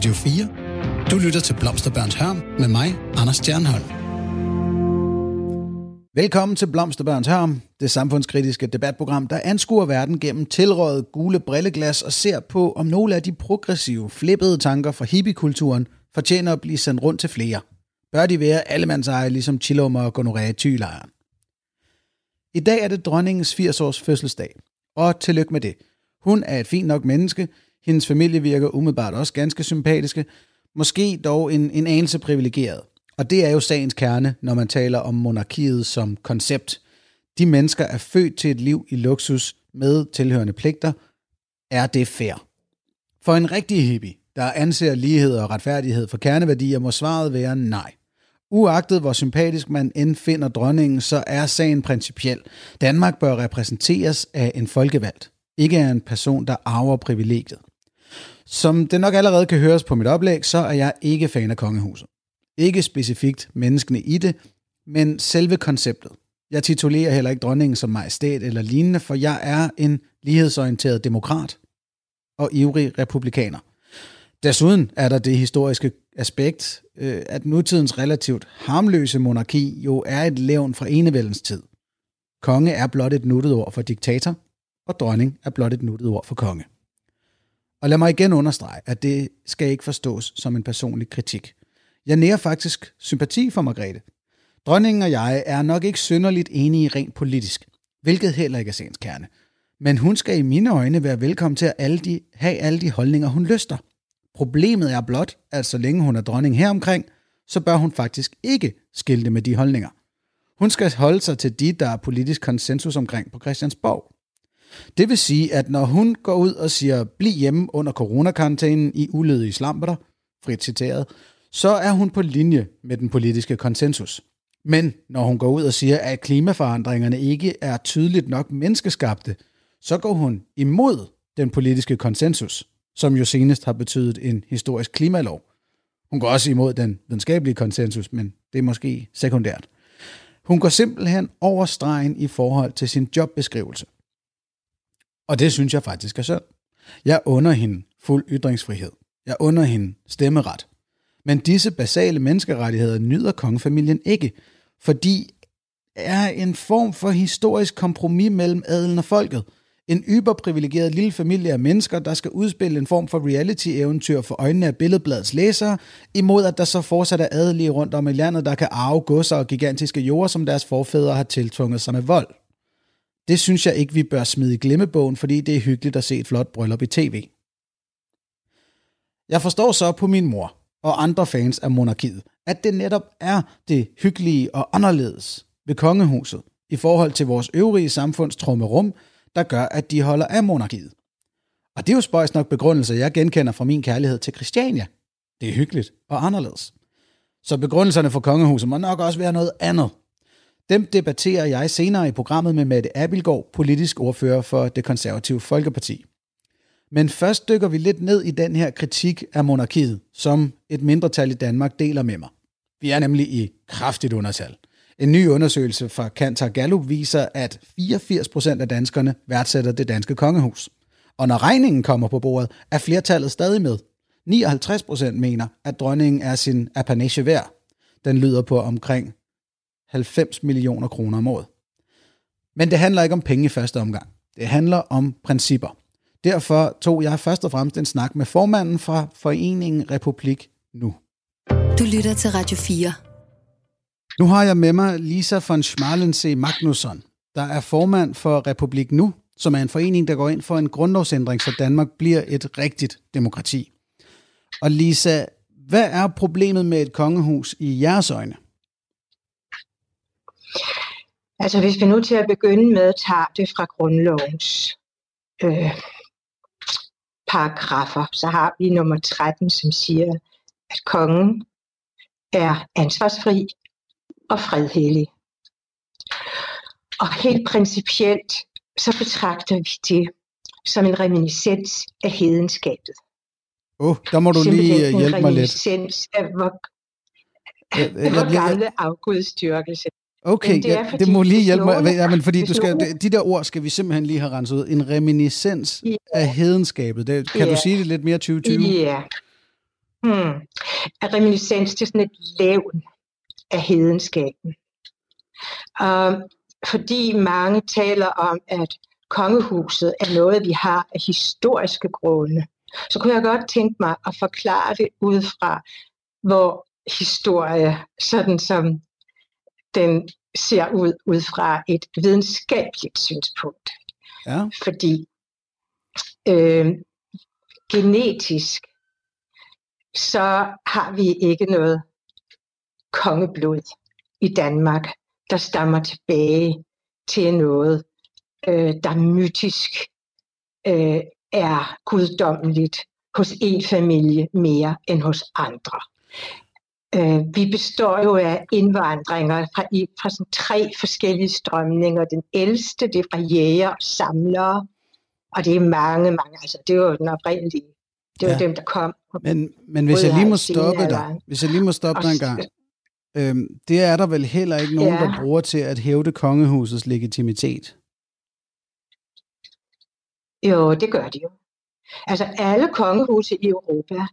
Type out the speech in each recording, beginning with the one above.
Radio 4. Du lytter til Blomsterbørns Hørm med mig, Anders Stjernholm. Velkommen til Blomsterbørns Hørm, det samfundskritiske debatprogram, der anskuer verden gennem tilrådet gule brilleglas og ser på, om nogle af de progressive, flippede tanker fra hippiekulturen fortjener at blive sendt rundt til flere. Bør de være allemandseje, ligesom Chilommer og Gonoré tylejren? I dag er det dronningens 80-års fødselsdag, og tillykke med det. Hun er et fint nok menneske, hendes familie virker umiddelbart også ganske sympatiske, måske dog en, en anelse privilegeret. Og det er jo sagens kerne, når man taler om monarkiet som koncept. De mennesker er født til et liv i luksus med tilhørende pligter. Er det fair? For en rigtig hippie, der anser lighed og retfærdighed for kerneværdier, må svaret være nej. Uagtet hvor sympatisk man end finder dronningen, så er sagen principiel. Danmark bør repræsenteres af en folkevalgt, ikke af en person, der arver privilegiet. Som det nok allerede kan høres på mit oplæg, så er jeg ikke fan af kongehuset. Ikke specifikt menneskene i det, men selve konceptet. Jeg titulerer heller ikke dronningen som majestæt eller lignende, for jeg er en lighedsorienteret demokrat og ivrig republikaner. Desuden er der det historiske aspekt, øh, at nutidens relativt harmløse monarki jo er et levn fra enevældens tid. Konge er blot et nuttet ord for diktator, og dronning er blot et nuttet ord for konge. Og lad mig igen understrege, at det skal ikke forstås som en personlig kritik. Jeg nærer faktisk sympati for Margrethe. Dronningen og jeg er nok ikke synderligt enige rent politisk, hvilket heller ikke er sagens kerne. Men hun skal i mine øjne være velkommen til at alle de, have alle de holdninger, hun lyster. Problemet er blot, at så længe hun er dronning heromkring, så bør hun faktisk ikke skilte med de holdninger. Hun skal holde sig til de, der er politisk konsensus omkring på Christiansborg. Det vil sige, at når hun går ud og siger, bliv hjemme under coronakarantænen i uledige slamper, frit citeret, så er hun på linje med den politiske konsensus. Men når hun går ud og siger, at klimaforandringerne ikke er tydeligt nok menneskeskabte, så går hun imod den politiske konsensus, som jo senest har betydet en historisk klimalov. Hun går også imod den videnskabelige konsensus, men det er måske sekundært. Hun går simpelthen over stregen i forhold til sin jobbeskrivelse. Og det synes jeg faktisk er synd. Jeg under hende fuld ytringsfrihed. Jeg under hende stemmeret. Men disse basale menneskerettigheder nyder kongefamilien ikke, fordi er en form for historisk kompromis mellem adelen og folket. En yberprivilegeret lille familie af mennesker, der skal udspille en form for reality-eventyr for øjnene af billedbladets læsere, imod at der så fortsat er adelige rundt om i landet, der kan arve godser og gigantiske jorder, som deres forfædre har tiltvunget sig med vold. Det synes jeg ikke, vi bør smide i glemmebogen, fordi det er hyggeligt at se et flot bryllup i tv. Jeg forstår så på min mor og andre fans af monarkiet, at det netop er det hyggelige og anderledes ved kongehuset i forhold til vores øvrige samfunds trummerum, der gør, at de holder af monarkiet. Og det er jo spøjs nok begrundelser, jeg genkender fra min kærlighed til Christiania. Det er hyggeligt og anderledes. Så begrundelserne for kongehuset må nok også være noget andet. Dem debatterer jeg senere i programmet med Mette Abelgaard, politisk ordfører for det konservative Folkeparti. Men først dykker vi lidt ned i den her kritik af monarkiet, som et mindretal i Danmark deler med mig. Vi er nemlig i kraftigt undertal. En ny undersøgelse fra Kantar Gallup viser, at 84% af danskerne værdsætter det danske kongehus. Og når regningen kommer på bordet, er flertallet stadig med. 59% mener, at dronningen er sin apanage værd. Den lyder på omkring 90 millioner kroner om året. Men det handler ikke om penge i første omgang. Det handler om principper. Derfor tog jeg først og fremmest en snak med formanden fra Foreningen Republik Nu. Du lytter til Radio 4. Nu har jeg med mig Lisa von Schmalensee Magnusson, der er formand for Republik Nu, som er en forening, der går ind for en grundlovsændring, så Danmark bliver et rigtigt demokrati. Og Lisa, hvad er problemet med et kongehus i jeres øjne? Altså hvis vi nu til at begynde med tager det fra grundlovens øh, paragrafer, så har vi nummer 13, som siger, at kongen er ansvarsfri og fredhellig. Og helt principielt, så betragter vi det som en reminiscens af hedenskabet. Åh, oh, der må du lige øh, hjælpe mig lidt. En reminiscens af hvor, jeg, jeg, jeg, gamle afgudstyrkelse. Okay, det, ja, det må lige hjælpe mig. Ja, men fordi du skal, de der ord skal vi simpelthen lige have renset ud. En reminiscens ja. af hedenskabet. Det, kan ja. du sige det lidt mere 2020? Ja. Hmm. Er reminiscens til sådan et levn af hedenskaben. Um, fordi mange taler om, at kongehuset er noget, vi har af historiske grunde, så kunne jeg godt tænke mig at forklare det ud fra, hvor historie, sådan som den ser ud, ud fra et videnskabeligt synspunkt. Ja. Fordi øh, genetisk, så har vi ikke noget kongeblod i Danmark, der stammer tilbage til noget, øh, der mytisk øh, er guddommeligt hos en familie mere end hos andre. Øh, vi består jo af indvandringer fra, fra sådan tre forskellige strømninger. Den ældste, det er fra jæger og samlere, og det er mange, mange, altså det er jo den oprindelige, det er ja. dem, der kom. Men, men hvis jeg lige må stoppe dig, hvis jeg lige må stoppe dig en gang, øhm, det er der vel heller ikke nogen, ja. der bruger til at hævde kongehusets legitimitet? Jo, det gør de jo. Altså alle kongehuse i Europa,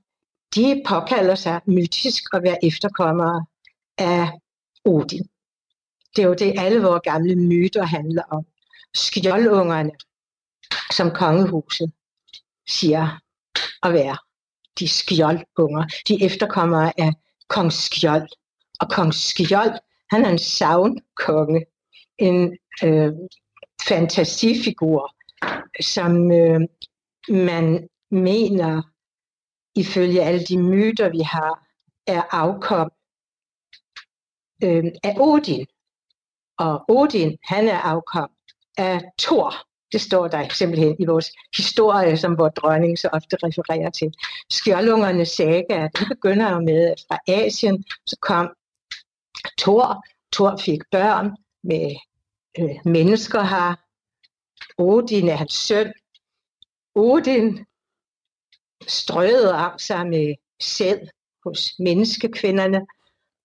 de påkalder sig mytisk at være efterkommere af Odin. Det er jo det, alle vores gamle myter handler om. Skjoldungerne, som kongehuset siger at være. De skjoldunger, de efterkommere af kong Skjold. Og kong Skjold, han er en savnkonge, en øh, fantasifigur, som øh, man mener, ifølge alle de myter, vi har, er afkom øh, af Odin. Og Odin, han er afkom af Thor. Det står der simpelthen i vores historie, som vores dronning så ofte refererer til. Skjoldungerne saga, det begynder jo med, at fra Asien så kom Thor. Thor fik børn med øh, mennesker her. Odin er hans søn. Odin strøede om sig med sæd hos menneskekvinderne,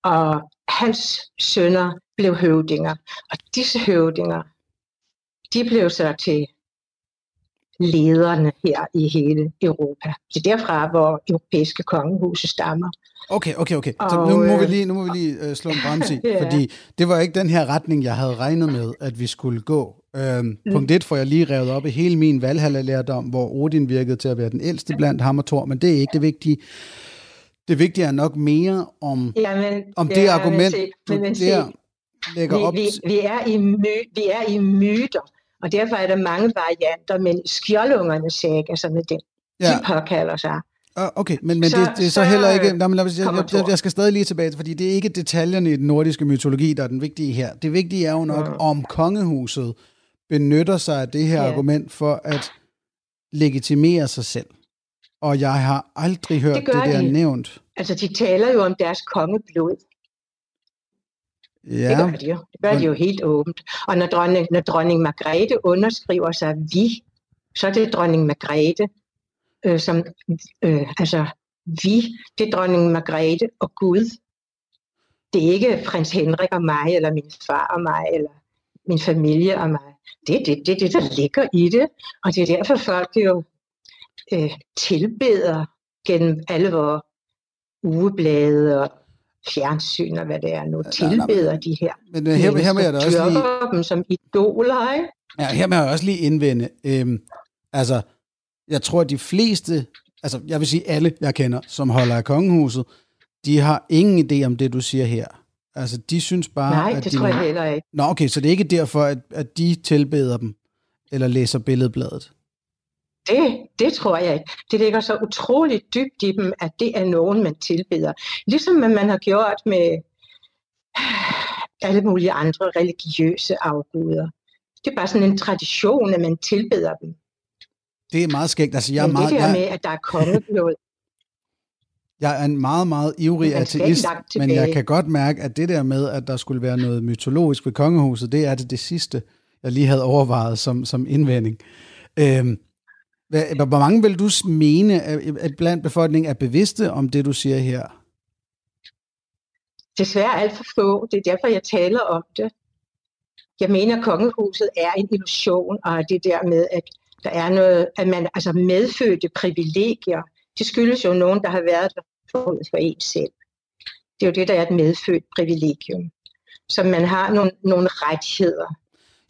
og hans sønner blev høvdinger. Og disse høvdinger, de blev så til lederne her i hele Europa. Det er derfra, hvor europæiske kongehuse stammer. Okay, okay, okay. Så nu må vi øh, lige, nu må vi lige uh, slå en bremse i, ja. fordi det var ikke den her retning, jeg havde regnet med, at vi skulle gå. Øhm, mm. Punkt 1 får jeg lige revet op i hele min valhalla-lærdom, hvor Odin virkede til at være den ældste blandt ham og Thor, men det er ikke det vigtige. Det vigtige er nok mere om, ja, men, om det ja, argument, se, du der lægger vi, op. Vi, vi, er i my, vi er i myter, og derfor er der mange varianter, men skjoldungerne saga, som er den, ja. de påkalder sig. Okay, men, men så, det, det er så, så heller ikke... Nej, men jeg, jeg, jeg, jeg skal stadig lige tilbage, fordi det er ikke detaljerne i den nordiske mytologi, der er den vigtige her. Det vigtige er jo nok, mm. om kongehuset benytter sig af det her ja. argument for at legitimere sig selv. Og jeg har aldrig hørt det, det der de. nævnt. Altså, de taler jo om deres kongeblod. Ja. Det gør de jo. Det gør de jo helt åbent. Og når dronning, når dronning Margrethe underskriver sig vi, så er det dronning Margrethe, øh, som, øh, altså vi, det er dronning Margrethe og Gud. Det er ikke prins Henrik og mig, eller min far og mig, eller min familie og mig. Det er det, det, det, der ligger i det. Og det er derfor folk jo øh, tilbeder gennem alle vores ugeblade og fjernsyn og hvad det er nu, tilbeder de her. Men uh, her, her med jeg da også lige... dem som idoler, ikke? Ja, her må jeg også lige indvende. Øhm, altså, jeg tror, at de fleste, altså jeg vil sige alle, jeg kender, som holder af kongehuset, de har ingen idé om det, du siger her. Altså, de synes bare, Nej, at det de tror jeg heller ikke. Nå, okay, så det er ikke derfor, at, at de tilbeder dem, eller læser billedbladet? Det, det tror jeg ikke. Det ligger så utroligt dybt i dem, at det er nogen, man tilbeder. Ligesom man har gjort med alle mulige andre religiøse afguder. Det er bare sådan en tradition, at man tilbeder dem. Det er meget skægt. Altså, jeg er Men meget, det der jeg, med, at der er kongeblod. Jeg er en meget, meget ivrig ateist, men jeg kan godt mærke, at det der med, at der skulle være noget mytologisk ved kongehuset, det er det, det sidste, jeg lige havde overvejet som, som indvending. Øhm, hvor mange vil du mene, at blandt befolkningen er bevidste om det, du siger her? Desværre alt for få. Det er derfor, jeg taler om det. Jeg mener, at kongehuset er en illusion, og det der med, at der er noget, at man altså medfødte privilegier. Det skyldes jo nogen, der har været der forud for en selv. Det er jo det, der er et medfødt privilegium. Så man har nogle, nogle rettigheder.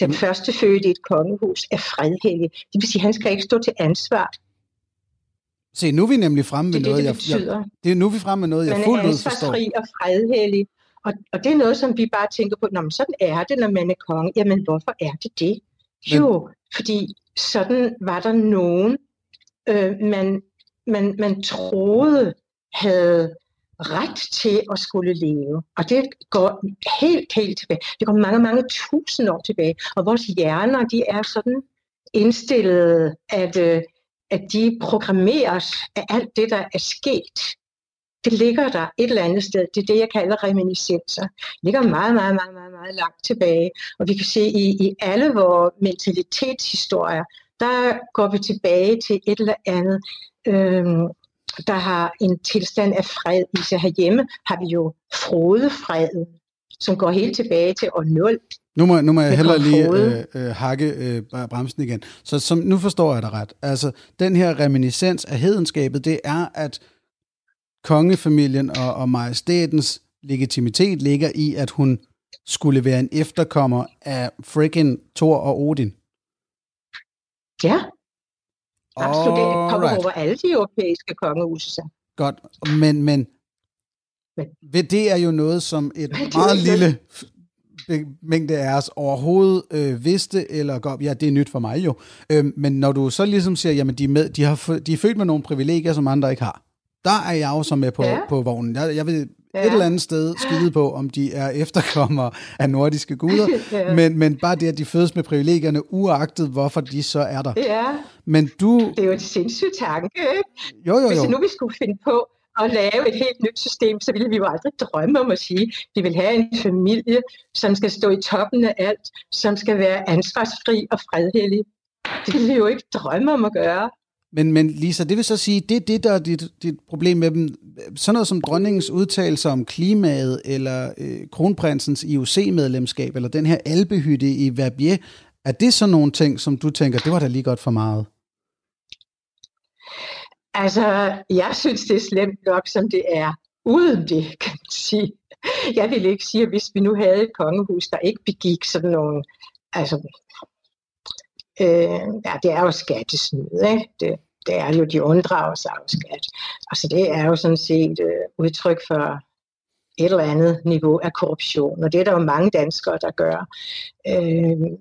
Den første fødte i et kongehus er fredhellig. Det vil sige, at han skal ikke stå til ansvar. Se, nu er vi nemlig fremme med Det er noget, det, det jeg, betyder. jeg, det er nu er vi fremme med noget, jeg Man er fuldt ud forstår. ansvarsfri og fredhellig. Og, og det er noget, som vi bare tænker på, Nå, men sådan er det, når man er konge. Jamen, hvorfor er det det? Jo, fordi sådan var der nogen, øh, man, man, man troede havde ret til at skulle leve. Og det går helt, helt tilbage. Det går mange, mange tusind år tilbage. Og vores hjerner, de er sådan indstillet, at, øh, at de programmeres af alt det, der er sket. Det ligger der et eller andet sted. Det er det, jeg kalder reminiscenser. Det ligger meget, meget, meget, meget, meget langt tilbage. Og vi kan se i, i alle vores mentalitetshistorier, der går vi tilbage til et eller andet, øhm, der har en tilstand af fred i sig. Herhjemme har vi jo frodefreden, som går helt tilbage til år 0. Nu må, nu må jeg hellere lige øh, øh, hakke øh, bremsen igen. Så som, nu forstår jeg dig ret. Altså, den her reminiscens af hedenskabet, det er, at kongefamilien og, og majestætens legitimitet ligger i, at hun skulle være en efterkommer af freaking Thor og Odin. Ja, absolut. Det kommer Alright. over alle de europæiske kongehuse. Så. Godt, men, men Men- ved det er jo noget, som et meget lille mængde af os overhovedet øh, vidste, eller godt, ja, det er nyt for mig jo. Øh, men når du så ligesom siger, jamen de er, med, de, har, de er født med nogle privilegier, som andre ikke har, der er jeg jo så med på, ja. På vognen. Jeg, jeg vil ja. Et eller andet sted skide på, om de er efterkommere af nordiske guder, Ja. men, men bare det, at de fødes med privilegierne, uagtet hvorfor de så er der. Ja, Men du, det er jo en sindssyg tanke. Ikke? jo jo Hvis jo, nu vi skulle finde på at lave et helt nyt system, så ville vi jo aldrig drømme om at sige, at vi vil have en familie, som skal stå i toppen af alt, som skal være ansvarsfri og fredhellig. Det ville vi jo ikke drømme om at gøre. Men, men Lisa, det vil så sige, det er det, der er dit, dit problem med dem. Sådan noget som dronningens udtalelser om klimaet, eller øh, kronprinsens IOC-medlemskab, eller den her albehytte i Verbier, er det så nogle ting, som du tænker, det var da lige godt for meget? Altså, jeg synes, det er slemt nok, som det er. Uden det, kan man sige. Jeg vil ikke sige, at hvis vi nu havde et kongehus, der ikke begik sådan nogle... Altså, øh, ja, det er jo skattesnyd, ikke? Det, det er jo, de unddrager sig af skat. Altså, det er jo sådan set øh, udtryk for et eller andet niveau af korruption, og det er der jo mange danskere, der gør. Øh,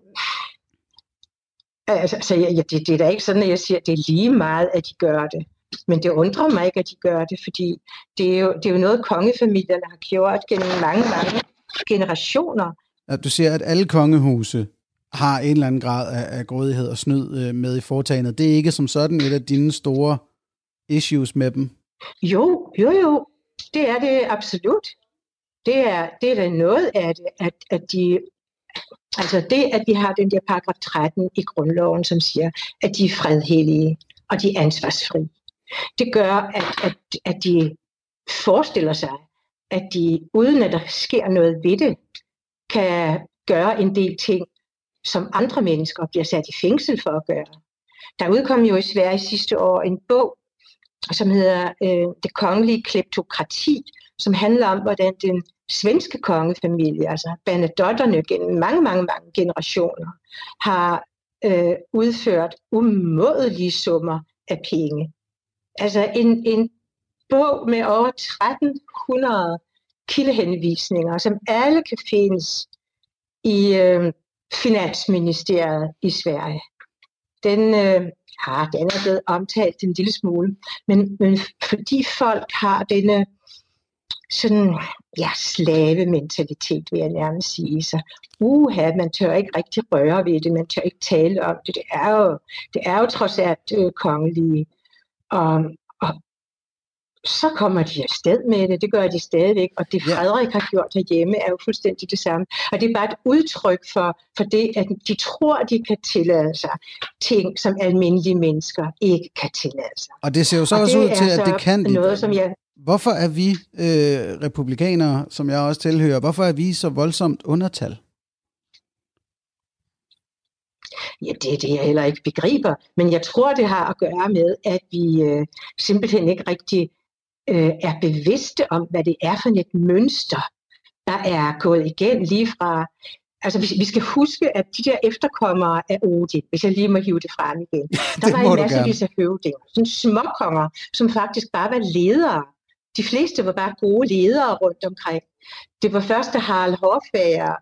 altså, så ja, ja, det, det er da ikke sådan, at jeg siger, at det er lige meget, at de gør det. Men det undrer mig ikke, at de gør det, fordi det er jo, det er jo noget, kongefamilierne har gjort gennem mange, mange generationer. At du siger, at alle kongehuse har en eller anden grad af, af grådighed og snyd øh, med i foretagendet. Det er ikke som sådan et af dine store issues med dem. Jo, jo, jo, det er det absolut. Det er, det er da noget af det, at, at de, altså det, at vi har den der paragraf 13 i grundloven, som siger, at de er fredhellige og de er ansvarsfri. Det gør, at, at, at de forestiller sig, at de, uden at der sker noget ved det, kan gøre en del ting, som andre mennesker bliver sat i fængsel for at gøre. Der udkom jo i Sverige sidste år en bog, som hedder øh, Det kongelige kleptokrati, som handler om, hvordan den svenske kongefamilie, altså Bernadotterne gennem mange, mange, mange generationer, har øh, udført umådelige summer af penge. Altså en, en bog med over 1300 kildehenvisninger, som alle kan findes i øh, Finansministeriet i Sverige. Den, øh, ja, den er blevet omtalt en lille smule, men, men fordi folk har denne sådan, ja, slavementalitet, vil jeg nærmest sige. Så uha, man tør ikke rigtig røre ved det, man tør ikke tale om det. Det er jo, det er jo trods alt øh, kongelige. Og så kommer de afsted med det, det gør de stadigvæk, og det. Frederik har gjort herhjemme er jo fuldstændig det samme. Og det er bare et udtryk for, for det, at de tror, de kan tillade sig ting, som almindelige mennesker ikke kan tillade sig. Og det ser jo så og også ud til, at det kan de. noget, som jeg Hvorfor er vi øh, republikanere, som jeg også tilhører, hvorfor er vi så voldsomt undertal? Ja, det er det, jeg heller ikke begriber. Men jeg tror, det har at gøre med, at vi øh, simpelthen ikke rigtig øh, er bevidste om, hvad det er for et mønster, der er gået igen lige fra Altså, vi, vi skal huske, at de der efterkommere af Odin, hvis jeg lige må hive det frem igen, der var en masse af høvdinger, sådan småkonger, som faktisk bare var ledere. De fleste var bare gode ledere rundt omkring. Det var først, da Harald Hårfager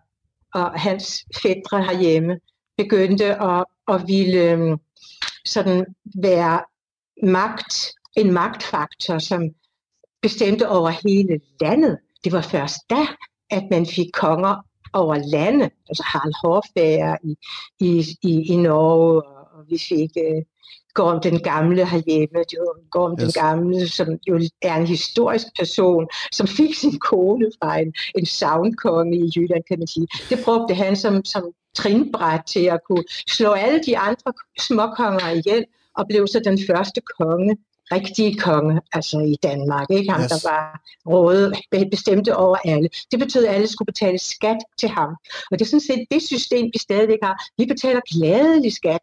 og hans fædre herhjemme begyndte at, at ville øhm, sådan være magt, en magtfaktor, som bestemte over hele landet. Det var først da, at man fik konger over lande, altså Harald Hårfager i, i, i, i Norge, og vi fik uh, Gorm den Gamle herhjemme, det var Gorm yes. den Gamle, som jo er en historisk person, som fik sin kone fra en, en savnkonge i Jylland, kan man sige. Det brugte han som, som trinbræt til at kunne slå alle de andre småkonger ihjel, og blev så den første konge rigtige konge, altså i Danmark, ikke? Ham, yes. der var rådet, bestemte over alle. Det betød, at alle skulle betale skat til ham. Og det er sådan set det system, vi stadigvæk har. Vi betaler glædelig skat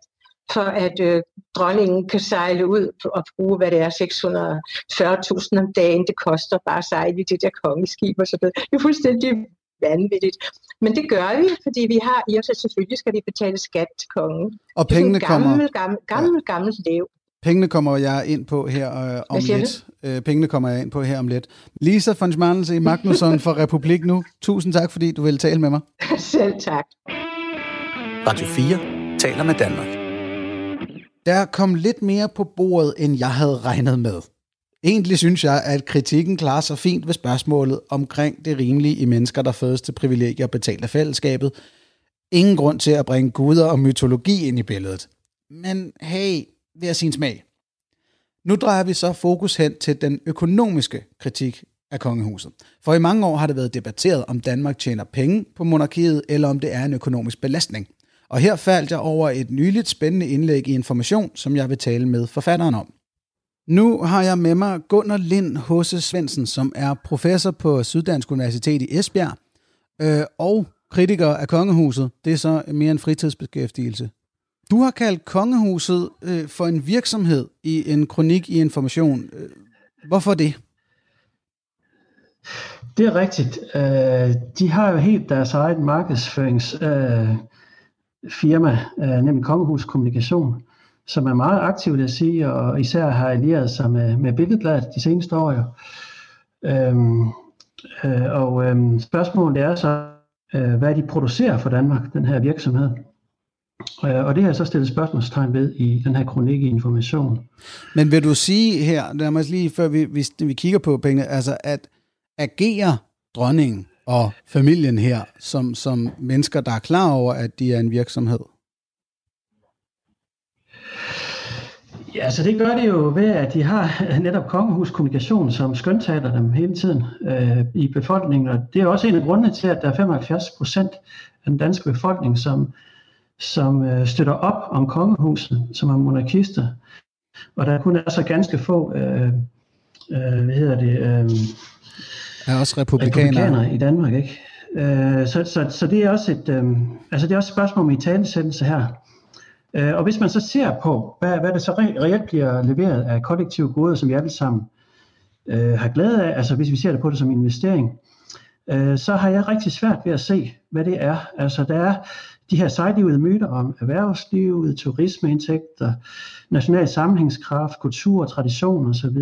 for at øh, dronningen kan sejle ud og bruge, hvad det er, 640.000 om dagen. Det koster bare at sejle i det der kongeskib og sådan noget. Det er fuldstændig vanvittigt. Men det gør vi, fordi vi har i os, at selvfølgelig skal vi betale skat til kongen. Og pengene gammel, kommer... Gammel, gammel, ja. gammel lev. Pengene kommer jeg ind på her øh, om lidt. Øh, pengene kommer jeg ind på her om lidt. Lisa von Schmarnelse Magnusson fra Republik Nu. Tusind tak, fordi du ville tale med mig. Selv tak. Radio 4 taler med Danmark. Der kom lidt mere på bordet, end jeg havde regnet med. Egentlig synes jeg, at kritikken klarer sig fint ved spørgsmålet omkring det rimelige i mennesker, der fødes til privilegier betalt af fællesskabet. Ingen grund til at bringe guder og mytologi ind i billedet. Men hey, hver sin smag. Nu drejer vi så fokus hen til den økonomiske kritik af kongehuset. For i mange år har det været debatteret, om Danmark tjener penge på monarkiet, eller om det er en økonomisk belastning. Og her faldt jeg over et nyligt spændende indlæg i Information, som jeg vil tale med forfatteren om. Nu har jeg med mig Gunnar Lind Hose Svendsen, som er professor på Syddansk Universitet i Esbjerg, øh, og kritiker af kongehuset. Det er så mere en fritidsbeskæftigelse. Du har kaldt kongehuset øh, for en virksomhed i en kronik i Information. Øh, hvorfor det? Det er rigtigt. Øh, de har jo helt deres eget markedsføringsfirma, øh, øh, nemlig Kongehus Kommunikation, som er meget aktiv, vil jeg sige, og især har allieret sig med, med Billedbladet de seneste år. Jo. Øhm, øh, og øhm, spørgsmålet er så, øh, hvad de producerer for Danmark, den her virksomhed. Øh, og det har jeg så stillet spørgsmålstegn ved i den her kronik i Information. Men vil du sige her, lad mig lige før vi, vi, vi kigger på pengene, altså at agere dronningen og familien her som, som mennesker, der er klar over, at de er en virksomhed? Ja, altså det gør det jo ved, at de har netop kongehus kommunikation, som skøntaler dem hele tiden øh, i befolkningen. Og det er også en af grundene til, at der er 75 procent af den danske befolkning, som som øh, støtter op om kongehuset, som er monarkister. Og der kun er så ganske få, øh, øh, hvad hedder det, øh, er også republikanere. republikanere i Danmark, ikke? Øh, så, så, så det er også et, øh, altså det er også et spørgsmål om i talesættelse her. Øh, og hvis man så ser på, hvad, hvad der så re- reelt bliver leveret af kollektive goder, som vi alle sammen øh, har glæde af, altså hvis vi ser det på det som investering, øh, så har jeg rigtig svært ved at se, hvad det er. Altså der er de her sejlivede myter om erhvervslivet, turismeindtægter, national sammenhængskraft, kultur, tradition osv.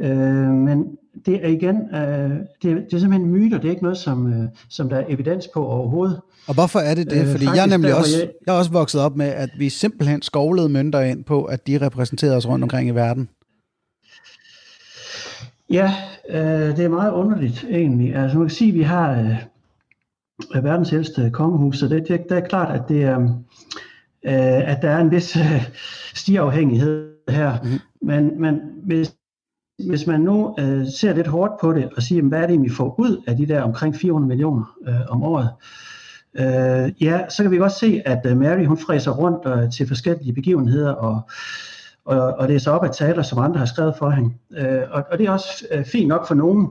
Øh, men det er igen, øh, det, er, det er simpelthen myter, det er ikke noget, som, øh, som der er evidens på overhovedet. Og hvorfor er det det? Øh, Fordi øh, jeg er nemlig også, jeg... jeg er også vokset op med, at vi simpelthen skovlede mønter ind på, at de repræsenterer os rundt omkring i verden. Ja, øh, det er meget underligt egentlig. Altså man kan sige, at vi har øh, af verdens ældste kongehus, så det, det, det er klart, at, det øh, at der er en vis øh, stiafhængighed her. Mm. Men, men hvis, hvis man nu øh, ser lidt hårdt på det og siger, hvad er det, vi får ud af de der omkring 400 millioner øh, om året, øh, ja, så kan vi godt se, at øh, Mary hun fræser rundt øh, til forskellige begivenheder og og, og læser op af taler, som andre har skrevet for hende. Øh, og, og det er også øh, fint nok for nogen,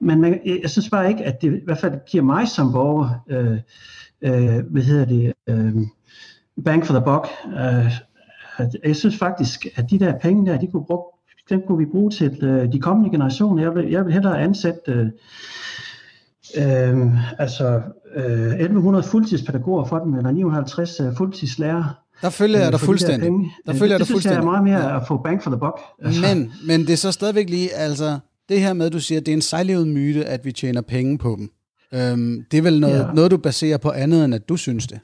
men man, jeg synes bare ikke, at det i hvert fald giver mig som borger, øh, øh, hvad hedder det, øh, bang for the buck. Øh, jeg synes faktisk, at de der penge der, de kunne, bruge, den kunne vi bruge til øh, de kommende generationer. Jeg vil, jeg vil hellere ansætte øh, øh, altså øh, 1100 fuldtidspædagoger for dem, eller 950 øh, fuldtidslærer. Der følger jeg dig fuldstændig. Der følger jeg dig det synes jeg er fuldstændig. meget mere at få bang for the buck. Altså, Men, men det er så stadigvæk lige, altså, det her med, at du siger, at det er en sejlivet myte, at vi tjener penge på dem. Øhm, det er vel noget, Ja. noget, du baserer på andet, end at du synes det.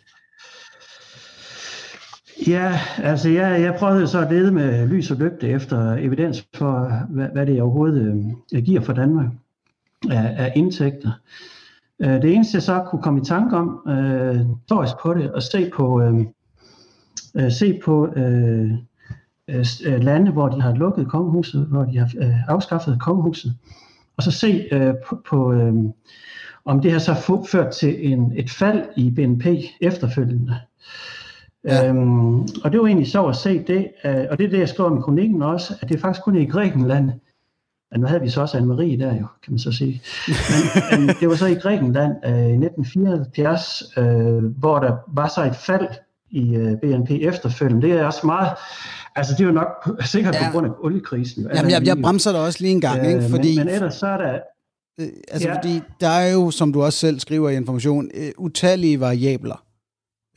Ja, altså jeg, jeg prøvede så at lede med lys og lygte efter evidens for, hvad, hvad det overhovedet øh, giver for Danmark af, af indtægter. Øh, det eneste jeg så kunne komme i tanke om, øh, historisk på det, og se på, øh, øh, se på øh, øh, øh, lande, hvor de har lukket kongehuset, hvor de har øh, afskaffet kongehuset, og så se øh, på, på øh, om det har så ført til en, et fald i BNP efterfølgende. Ja. Øhm, og det var egentlig sjovt at se det, øh, og det er det, jeg skriver om i kronikken også, at det er faktisk kun i Grækenland, ja, nu havde vi så også Anne-Marie der jo, kan man så sige, men, men det var så i Grækenland øh, i 1974, øh, hvor der var så et fald i øh, BNP efterfølgende. Det er også meget, altså det er jo nok sikkert Ja. på grund af oliekrisen. Jo, Jamen, jeg, jeg bremser dig også lige en gang, ikke? Fordi, men, men ellers så er der, øh, altså, ja. fordi der er jo, som du også selv skriver i information, øh, utallige variabler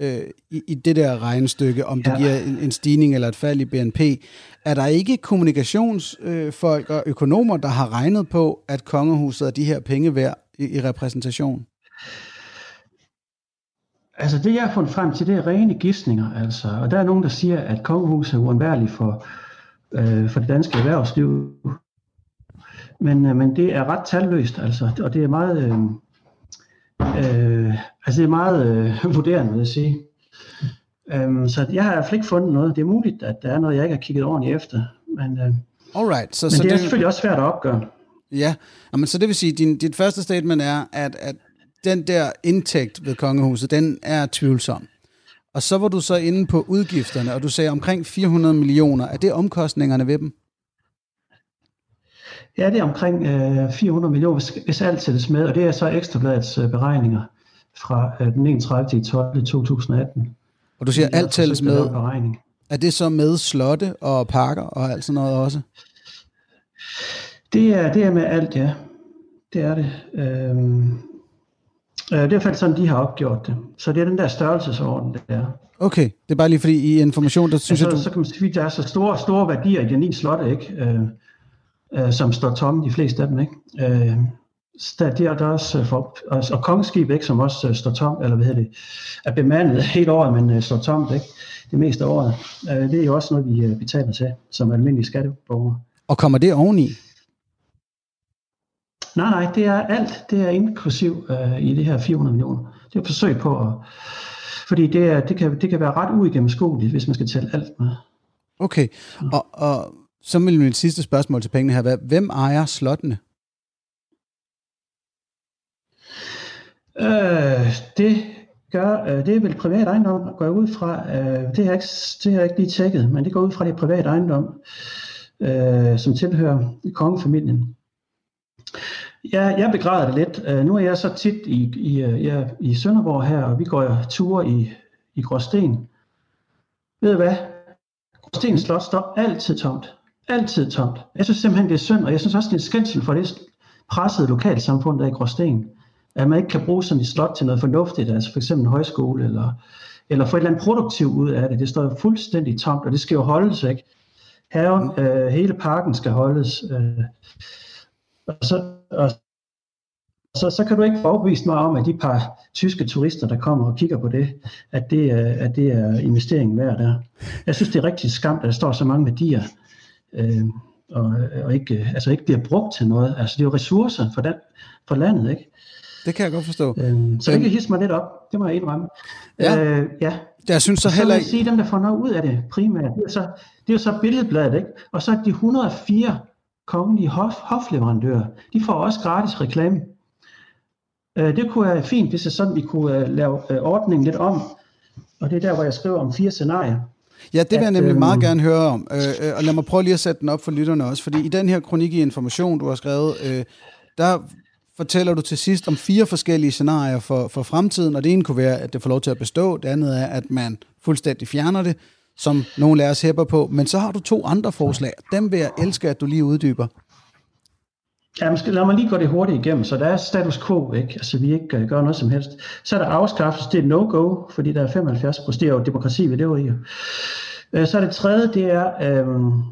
øh, i, i det der regnestykke, om det Ja. giver en, en stigning eller et fald i BNP. Er der ikke kommunikationsfolk øh, og økonomer, der har regnet på, at kongehuset er de her penge værd i, i repræsentation? Altså det, jeg har fundet frem til, det er rene gidsninger. Altså. Og der er nogen, der siger, at kongehuset er uundværligt for, øh, for det danske erhvervsliv. Men, øh, men det er ret talløst, altså. og det er meget, øh, øh, altså det er meget øh, vurderende, vil jeg sige. Um, så jeg har i hvert fald ikke fundet noget. Det er muligt, at der er noget, jeg ikke har kigget ordentligt efter. Men, øh, Alright, så, men så det er selvfølgelig også svært at opgøre. Ja, Jamen, så det vil sige, at din, dit første statement er, at, at den der indtægt ved kongehuset, den er tvivlsom. Og så var du så inde på udgifterne, og du sagde omkring 400 millioner. Er det omkostningerne ved dem? Ja, det er omkring øh, 400 millioner, hvis, hvis alt sættes med, og det er så Ekstrabladets øh, beregninger fra øh, den 31. 12. 2018. Og du siger, alt tælles med. Beregning. Er det så med slotte og parker og alt sådan noget også? Det er, det er med alt, ja. Det er det. Øhm, øh, det er i hvert fald sådan, de har opgjort det. Så det er den der størrelsesorden, det er. Okay, det er bare lige fordi i information, der synes Altså, jeg, du... Så kan man sige, at der er så store, store værdier i de ni slotte, ikke? Øh, øh, som står tomme, de fleste af dem. Ikke? Øh, der, der, der er også, øh, for, og, og kongeskib, ikke, som også øh, står tom, eller hvad hedder det, er bemandet hele året, men øh, står tomt ikke? det meste af året. Øh, det er jo også noget, vi øh, betaler til som almindelige skatteborgere. Og kommer det oveni? Nej, nej, det er alt. Det er inklusiv øh, i det her 400 millioner. Det er et forsøg på at... Fordi det, er, det, kan, det kan være ret uigennemskueligt, hvis man skal tælle alt med. Okay, og, og så vil mit sidste spørgsmål til pengene her være, hvem ejer slottene? Øh, det gør, øh, det er vel privat ejendom, går jeg ud fra. Øh, det, har jeg ikke, det har jeg ikke lige tjekket, men det går ud fra, det er privat ejendom, øh, som tilhører kongefamilien. Ja, jeg begræder det lidt. Øh, nu er jeg så tit i, i, øh, er i Sønderborg her, og vi går ture i, i Gråsten. Ved du hvad? Gråsten Slot står altid tomt. Altid tomt. Jeg synes simpelthen, det er synd, og jeg synes også, det er skændsel for det pressede lokalsamfund, der er i Gråsten at man ikke kan bruge sådan et slot til noget fornuftigt, altså for eksempel en højskole, eller, eller få et eller andet produktivt ud af det. Det står jo fuldstændig tomt, og det skal jo holdes, ikke? Haven, øh, hele parken skal holdes. Øh, og så, og så, så kan du ikke få overbevist mig om, at de par tyske turister, der kommer og kigger på det, at det, er, at det er investeringen værd der. Jeg synes, det er rigtig skamt, at der står så mange værdier, øh, og, og ikke, altså ikke bliver brugt til noget. Altså det er jo ressourcer for, den, for landet, ikke? Det kan jeg godt forstå. Øhm, så det kan hisse mig lidt op, det må jeg indrømme. Ja. Øh, ja. Jeg synes så Så heller vil jeg ikke... sige, dem der får noget ud af det primært, det er så, det er jo så billedbladet, ikke? Og så de 104 kongelige hof, hofleverandører, de får også gratis reklame. Øh, det kunne være fint, hvis jeg sådan, vi kunne uh, lave uh, ordningen lidt om. Og det er der, hvor jeg skriver om fire scenarier. Ja, det vil jeg nemlig meget gerne høre om. Øh, øh, og lad mig prøve lige at sætte den op for lytterne også. Fordi i den her kronik i Information, du har skrevet, øh, der fortæller du til sidst om fire forskellige scenarier for, for fremtiden. Og det ene kunne være, at det får lov til at bestå. Det andet er, at man fuldstændig fjerner det. Som nogle af os hæpper på. Men så har du to andre forslag. Dem vil jeg elske, at du lige uddyber. Ja, måske, lad mig lige gå det hurtigt igennem. Så der er status quo, ikke? Altså, vi ikke uh, gør noget som helst. Så er der afskaffelse, det er no-go, fordi der er 75 procent. Det er jo demokrati, vi lever i. Uh, så er det tredje, det er um,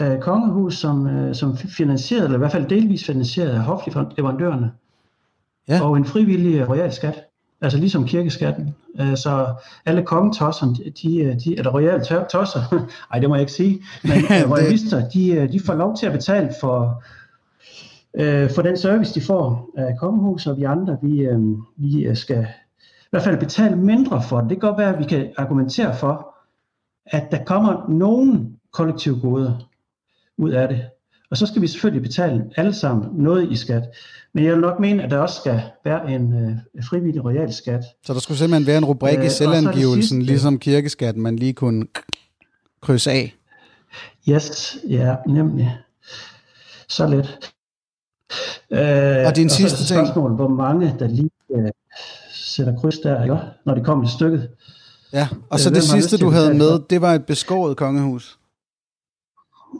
uh, kongehus, som, uh, som finansieret, eller i hvert fald delvis finansieret af hofleverandørerne. Ja. Og en frivillig royal skat. Altså ligesom kirkeskatten. Uh, så alle kongetosser, de, de, eller royale tosser, ej det må jeg ikke sige, men uh, royalister, de, de får lov til at betale for, øh, for den service, de får af kongehus, og vi andre, vi, øh, vi skal i hvert fald betale mindre for det. Det kan godt være, at vi kan argumentere for, at der kommer nogen kollektive goder ud af det. Og så skal vi selvfølgelig betale alle sammen noget i skat. Men jeg vil nok mene, at der også skal være en øh, frivillig royal skat. Så der skulle simpelthen være en rubrik øh, i selvangivelsen, ligesom kirkeskatten, man lige kunne krydse af? Yes, ja, nemlig. Så let. Øh, og din og sidste er spørgsmål, hvor mange der lige øh, sætter kryds der, ikke? når det kommer til stykket. Ja, og så øh, det sidste, du havde med, det var et beskåret kongehus.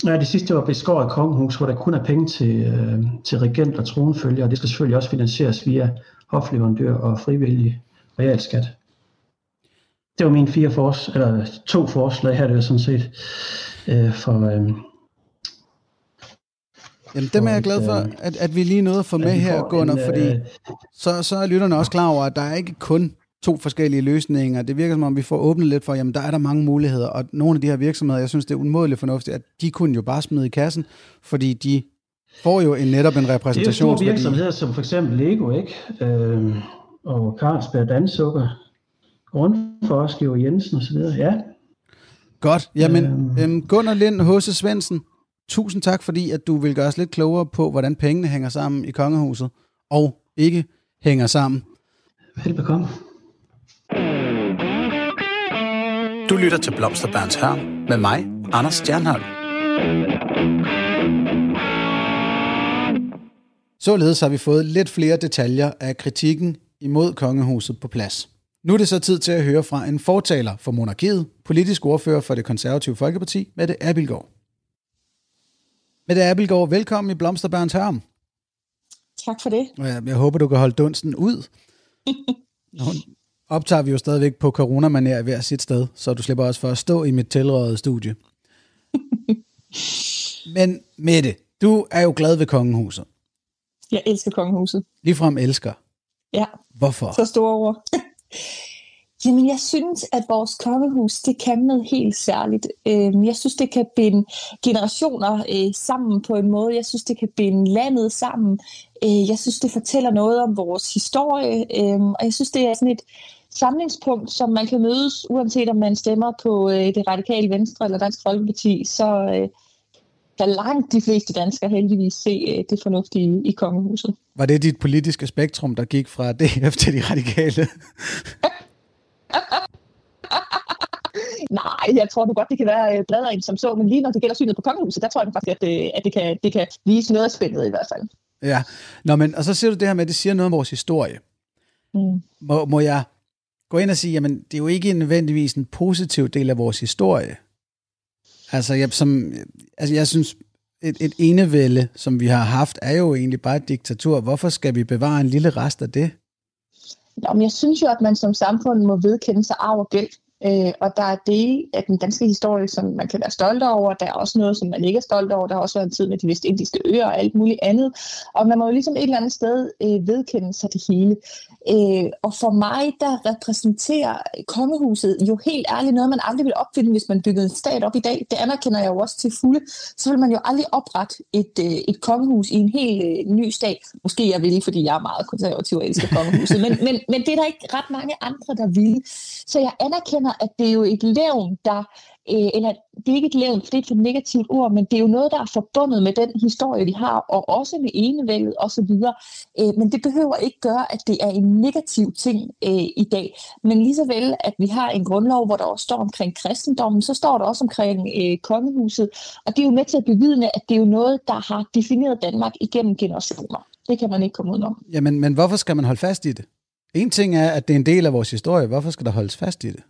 Ja, det sidste var beskåret kongehus, hvor der kun er penge til, øh, til regent og tronfølger, og det skal selvfølgelig også finansieres via hofleverandør og frivillig realskat. Det var mine fire fors eller to forslag her, det var sådan set øh, for, øh, Jamen dem er jeg glad for, at, at vi lige nåede at få med her, Gunnar, fordi øh, så, så er lytterne også klar over, at der er ikke kun to forskellige løsninger. Det virker som om, vi får åbnet lidt for, jamen der er der mange muligheder, og nogle af de her virksomheder, jeg synes, det er umådeligt fornuftigt, at de kunne jo bare smide i kassen, fordi de får jo en, netop en repræsentation. Det er jo store virksomheder, som for eksempel Lego, ikke? Øh, og Carlsberg Dansukker, Grundfors, Georg Jensen osv., ja. Godt, jamen øhm. Gunnar Lind, H.C. Svendsen, Tusind tak, fordi at du vil gøre os lidt klogere på, hvordan pengene hænger sammen i kongehuset, og ikke hænger sammen. Velbekomme. Du lytter til Blomsterbørns Hørm med mig, Anders Stjernholm. Således har vi fået lidt flere detaljer af kritikken imod kongehuset på plads. Nu er det så tid til at høre fra en fortaler for monarkiet, politisk ordfører for det konservative Folkeparti, Mette Abildgaard. Mette Abelgaard, velkommen i Blomsterbørns Hørm. Tak for det. Jeg, jeg håber, du kan holde dunsten ud. optager vi jo stadigvæk på coronamanér i hver sit sted, så du slipper også for at stå i mit tilrådede studie. Men Mette, du er jo glad ved kongehuset. Jeg elsker kongehuset. Ligefrem elsker. Ja. Hvorfor? Så store ord. Jamen, jeg synes, at vores kongehus, det kan noget helt særligt. Øhm, jeg synes, det kan binde generationer øh, sammen på en måde. Jeg synes, det kan binde landet sammen. Øh, jeg synes, det fortæller noget om vores historie. Øhm, og jeg synes, det er sådan et samlingspunkt, som man kan mødes, uanset om man stemmer på øh, det radikale venstre eller Dansk Folkeparti, så kan langt de fleste danskere heldigvis se det fornuftige i kongehuset. Var det dit politiske spektrum, der gik fra DF til de radikale? Nej, jeg tror du godt, det kan være øh, bredere end som så, men lige når det gælder synet på kongehuset, der tror jeg faktisk, at det, at det, kan, det kan vise noget af spændet i hvert fald. Ja, Nå, men, og så siger du det her med, at det siger noget om vores historie. Mm. Må, må jeg gå ind og sige, jamen det er jo ikke nødvendigvis en positiv del af vores historie. Altså jeg, som, altså, jeg synes, et, et enevælde, som vi har haft, er jo egentlig bare et diktatur. Hvorfor skal vi bevare en lille rest af det? Jamen, jeg synes jo, at man som samfund må vedkende sig arv og gæld. Øh, og der er dele af den danske historie, som man kan være stolt over. Der er også noget, som man ikke er stolt over. Der har også været en tid med de vestindiske øer og alt muligt andet. Og man må jo ligesom et eller andet sted øh, vedkende sig det hele. Øh, og for mig, der repræsenterer kongehuset jo helt ærligt noget, man aldrig vil opfinde, hvis man byggede en stat op i dag. Det anerkender jeg jo også til fulde. Så vil man jo aldrig oprette et, øh, et kongehus i en helt øh, ny stat. Måske jeg ville, fordi jeg er meget konservativ og elsker kongehuset. Men, men, men det er der ikke ret mange andre, der vil. Så jeg anerkender, at det er jo et levn, der øh, eller det er ikke et levn, for det er et negativt ord, men det er jo noget, der er forbundet med den historie, vi har, og også med enevældet osv. Øh, men det behøver ikke gøre, at det er en negativ ting øh, i dag. Men lige så vel, at vi har en grundlov, hvor der også står omkring kristendommen, så står der også omkring øh, kongehuset, og det er jo med til at bevidne, at det er jo noget, der har defineret Danmark igennem generationer. Det kan man ikke komme ud om. Jamen, men hvorfor skal man holde fast i det? En ting er, at det er en del af vores historie. Hvorfor skal der holdes fast i det?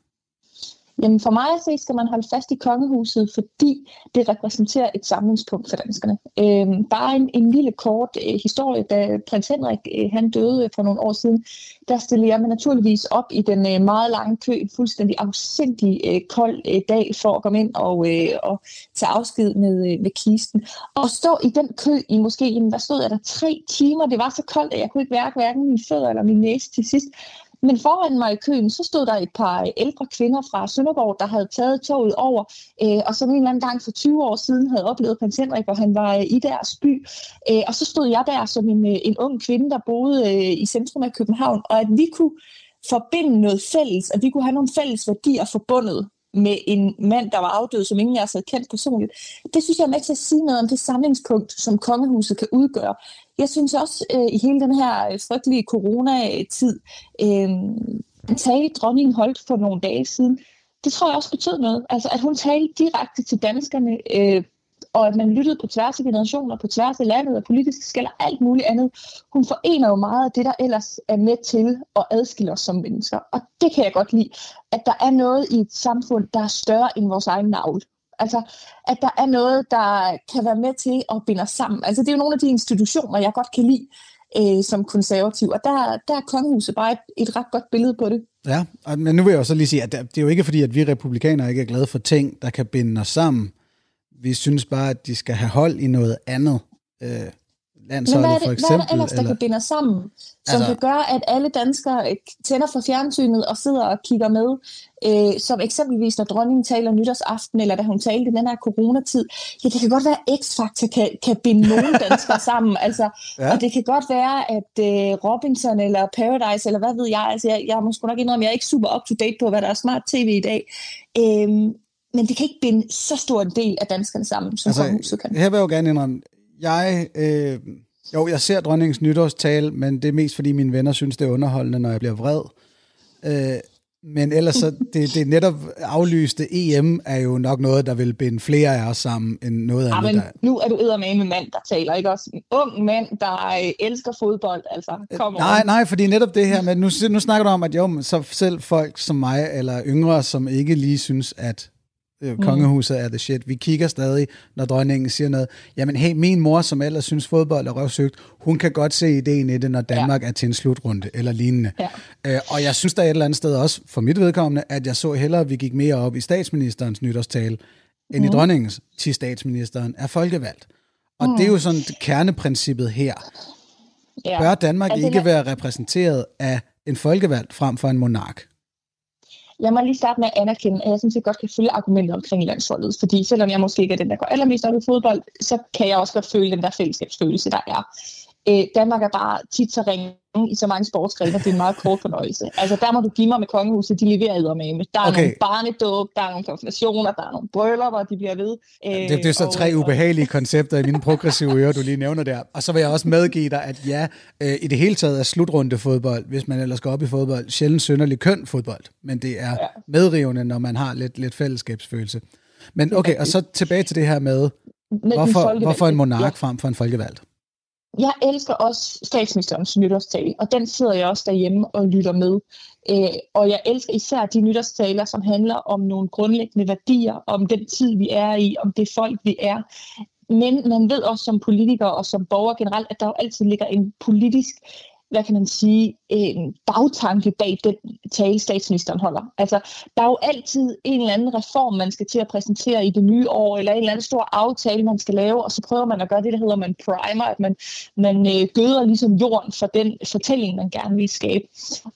Jamen for mig at se, skal man holde fast i kongehuset, fordi det repræsenterer et samlingspunkt for danskerne. Øh, bare en, en lille kort øh, historie, da prins Henrik øh, han døde øh, for nogle år siden, der stillede jeg mig naturligvis op i den øh, meget lange kø, en fuldstændig afsindig øh, kold øh, dag for at komme ind og, øh, og tage afsked med, øh, med kisten. Og stå i den kø i måske, jamen, hvad stod jeg der, tre timer, det var så koldt, at jeg kunne ikke værke hverken mine fødder eller min næse til sidst. Men foran mig i køen, så stod der et par ældre kvinder fra Sønderborg, der havde taget toget over, øh, og som en eller anden gang for 20 år siden havde oplevet prins Henrik, hvor han var øh, i deres by. Øh, og så stod jeg der som en, øh, en ung kvinde, der boede øh, i centrum af København, og at vi kunne forbinde noget fælles, at vi kunne have nogle fælles værdier forbundet med en mand, der var afdød, som ingen af os havde kendt personligt. Det synes jeg er med til at sige noget om det samlingspunkt, som kongehuset kan udgøre. Jeg synes også, øh, i hele den her øh, frygtelige coronatid, øh, den tale, dronningen holdt for nogle dage siden, det tror jeg også betød noget. Altså, at hun talte direkte til danskerne, øh, og at man lyttede på tværs af generationer, på tværs af landet og politiske og alt muligt andet. Hun forener jo meget af det, der ellers er med til at adskille os som mennesker. Og det kan jeg godt lide, at der er noget i et samfund, der er større end vores egen navl. Altså, at der er noget, der kan være med til at binde os sammen. Altså, det er jo nogle af de institutioner, jeg godt kan lide øh, som konservativ, og der, der er kongehuset bare et, et ret godt billede på det. Ja, men nu vil jeg også lige sige, at det er jo ikke fordi, at vi republikanere ikke er glade for ting, der kan binde os sammen. Vi synes bare, at de skal have hold i noget andet. Øh, landsholdet Men hvad er det, for eksempel. Hvad er der ellers, der eller, kan binde os sammen, som Altså- kan gøre, at alle danskere øh, tænder for fjernsynet og sidder og kigger med, øh, som eksempelvis når dronningen taler nytårsaften, eller da hun talte i den her coronatid. Ja, det kan godt være, at X-Factor kan, kan binde nogle danskere sammen, altså, ja. og det kan godt være, at øh, Robinson eller Paradise, eller hvad ved jeg, altså jeg, jeg må sgu nok indrømme, jeg er ikke super up-to-date på, hvad der er smart tv i dag, øh, men det kan ikke binde så stor en del af danskerne sammen, som altså, kongehuset kan. Her vil jeg jo gerne indrømme, jeg, øh, jo, jeg ser dronningens nytårstale, men det er mest fordi mine venner synes, det er underholdende, når jeg bliver vred. Øh, men ellers så, det, det netop aflyste EM er jo nok noget, der vil binde flere af os sammen, end noget Ja, andet. men Der. nu er du eddermame med mand, der taler, ikke også? En ung mand, der øh, elsker fodbold, altså. Kom Nej, nej, fordi netop det her med, nu, nu snakker du om, at jo, så selv folk som mig, eller yngre, som ikke lige synes, at øh, kongehuset er the shit. Vi kigger stadig, når dronningen siger noget. Jamen, hey, min mor, som ellers synes fodbold er røvsygt, hun kan godt se ideen i det, når Danmark ja. er til en slutrunde, eller lignende. Ja. Øh, og jeg synes der er et eller andet sted også, for mit vedkommende, at jeg så hellere, at vi gik mere op i statsministerens nytårstale, end Mhm. i dronningens, til statsministeren er folkevalgt. Og det er jo sådan kerneprincippet her. ja. Bør Danmark Altså, ikke være repræsenteret af en folkevalgt frem for en monark? Lad mig lige starte med at anerkende, at jeg sådan set godt kan følge argumentet omkring landsholdet. Fordi selvom jeg måske ikke er den, der går allermest op i fodbold, så kan jeg også godt føle den der fællesskabsfølelse, der er. Øh, Danmark er bare tit så ringe i så mange sportsgrene, det er en meget kort fornøjelse. Altså der må du give mig med kongehuset, de leverer eddermame. Der er Okay. nogle barnedåb, der er nogle konfirmationer, der er nogle bryllupper, de bliver ved. Øh, Det, det er så og- tre og- ubehagelige koncepter i mine progressive ører, du lige nævner der. Og så vil jeg også medgive dig, at ja, øh, i det hele taget er slutrunde fodbold, hvis man ellers går op i fodbold, sjældent synderlig køn fodbold, men det er Ja. medrivende, når man har lidt, lidt fællesskabsfølelse. Men okay, og så tilbage til det her med, hvorfor, hvorfor en Ja. monark frem for en folkevalgt? Jeg elsker også statsministerens nytårstale, og den sidder jeg også derhjemme og lytter med. Øh, og jeg elsker især de nytårstaler, som handler om nogle grundlæggende værdier, om den tid, vi er i, om det folk, vi er. Men man ved også som politiker og som borger generelt, at der jo altid ligger en politisk hvad kan man sige, en bagtanke bag den tale, statsministeren holder. Altså, der er jo altid en eller anden reform, man skal til at præsentere i det nye år, eller en eller anden stor aftale, man skal lave, og så prøver man at gøre det, der hedder man primer, at man, man øh, gøder ligesom jorden for den fortælling, man gerne vil skabe.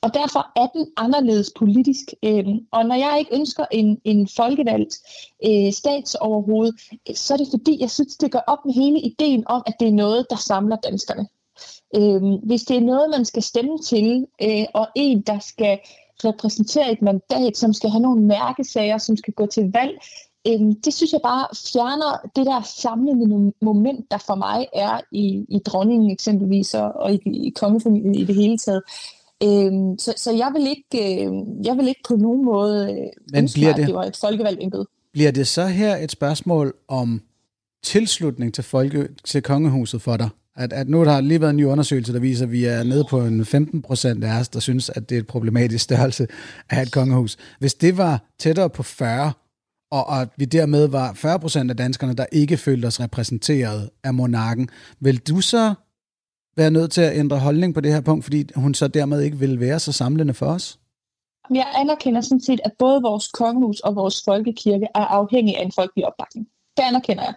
Og derfor er den anderledes politisk. Øh, og når jeg ikke ønsker en, en folkevalgt øh, statsoverhoved, så er det fordi, jeg synes, det gør op med hele ideen om, at det er noget, der samler danskerne. Øh, hvis det er noget, man skal stemme til, øh, og en, der skal repræsentere et mandat, som skal have nogle mærkesager, som skal gå til valg, øh, det synes jeg bare fjerner det der samlende moment, der for mig er i, i dronningen eksempelvis, og, og i, i kongefamilien i det hele taget. Øhm, så, så jeg vil ikke, øh, jeg vil ikke på nogen måde øh, Men bliver det- det var et folkevalgt embede. Bliver det så her et spørgsmål om tilslutning til, folke, til kongehuset for dig? At, at nu der har lige været en ny undersøgelse, der viser, at vi er nede på en 15 procent af os, der synes, at det er et problematisk størrelse af et kongehus. Hvis det var tættere på 40, og, og at vi dermed var 40 procent af danskerne, der ikke følte os repræsenteret af monarken, vil du så være nødt til at ændre holdning på det her punkt, fordi hun så dermed ikke vil være så samlende for os? Jeg anerkender sådan set, at både vores kongehus og vores folkekirke er afhængige af en folkelig opbakning. Det anerkender jeg.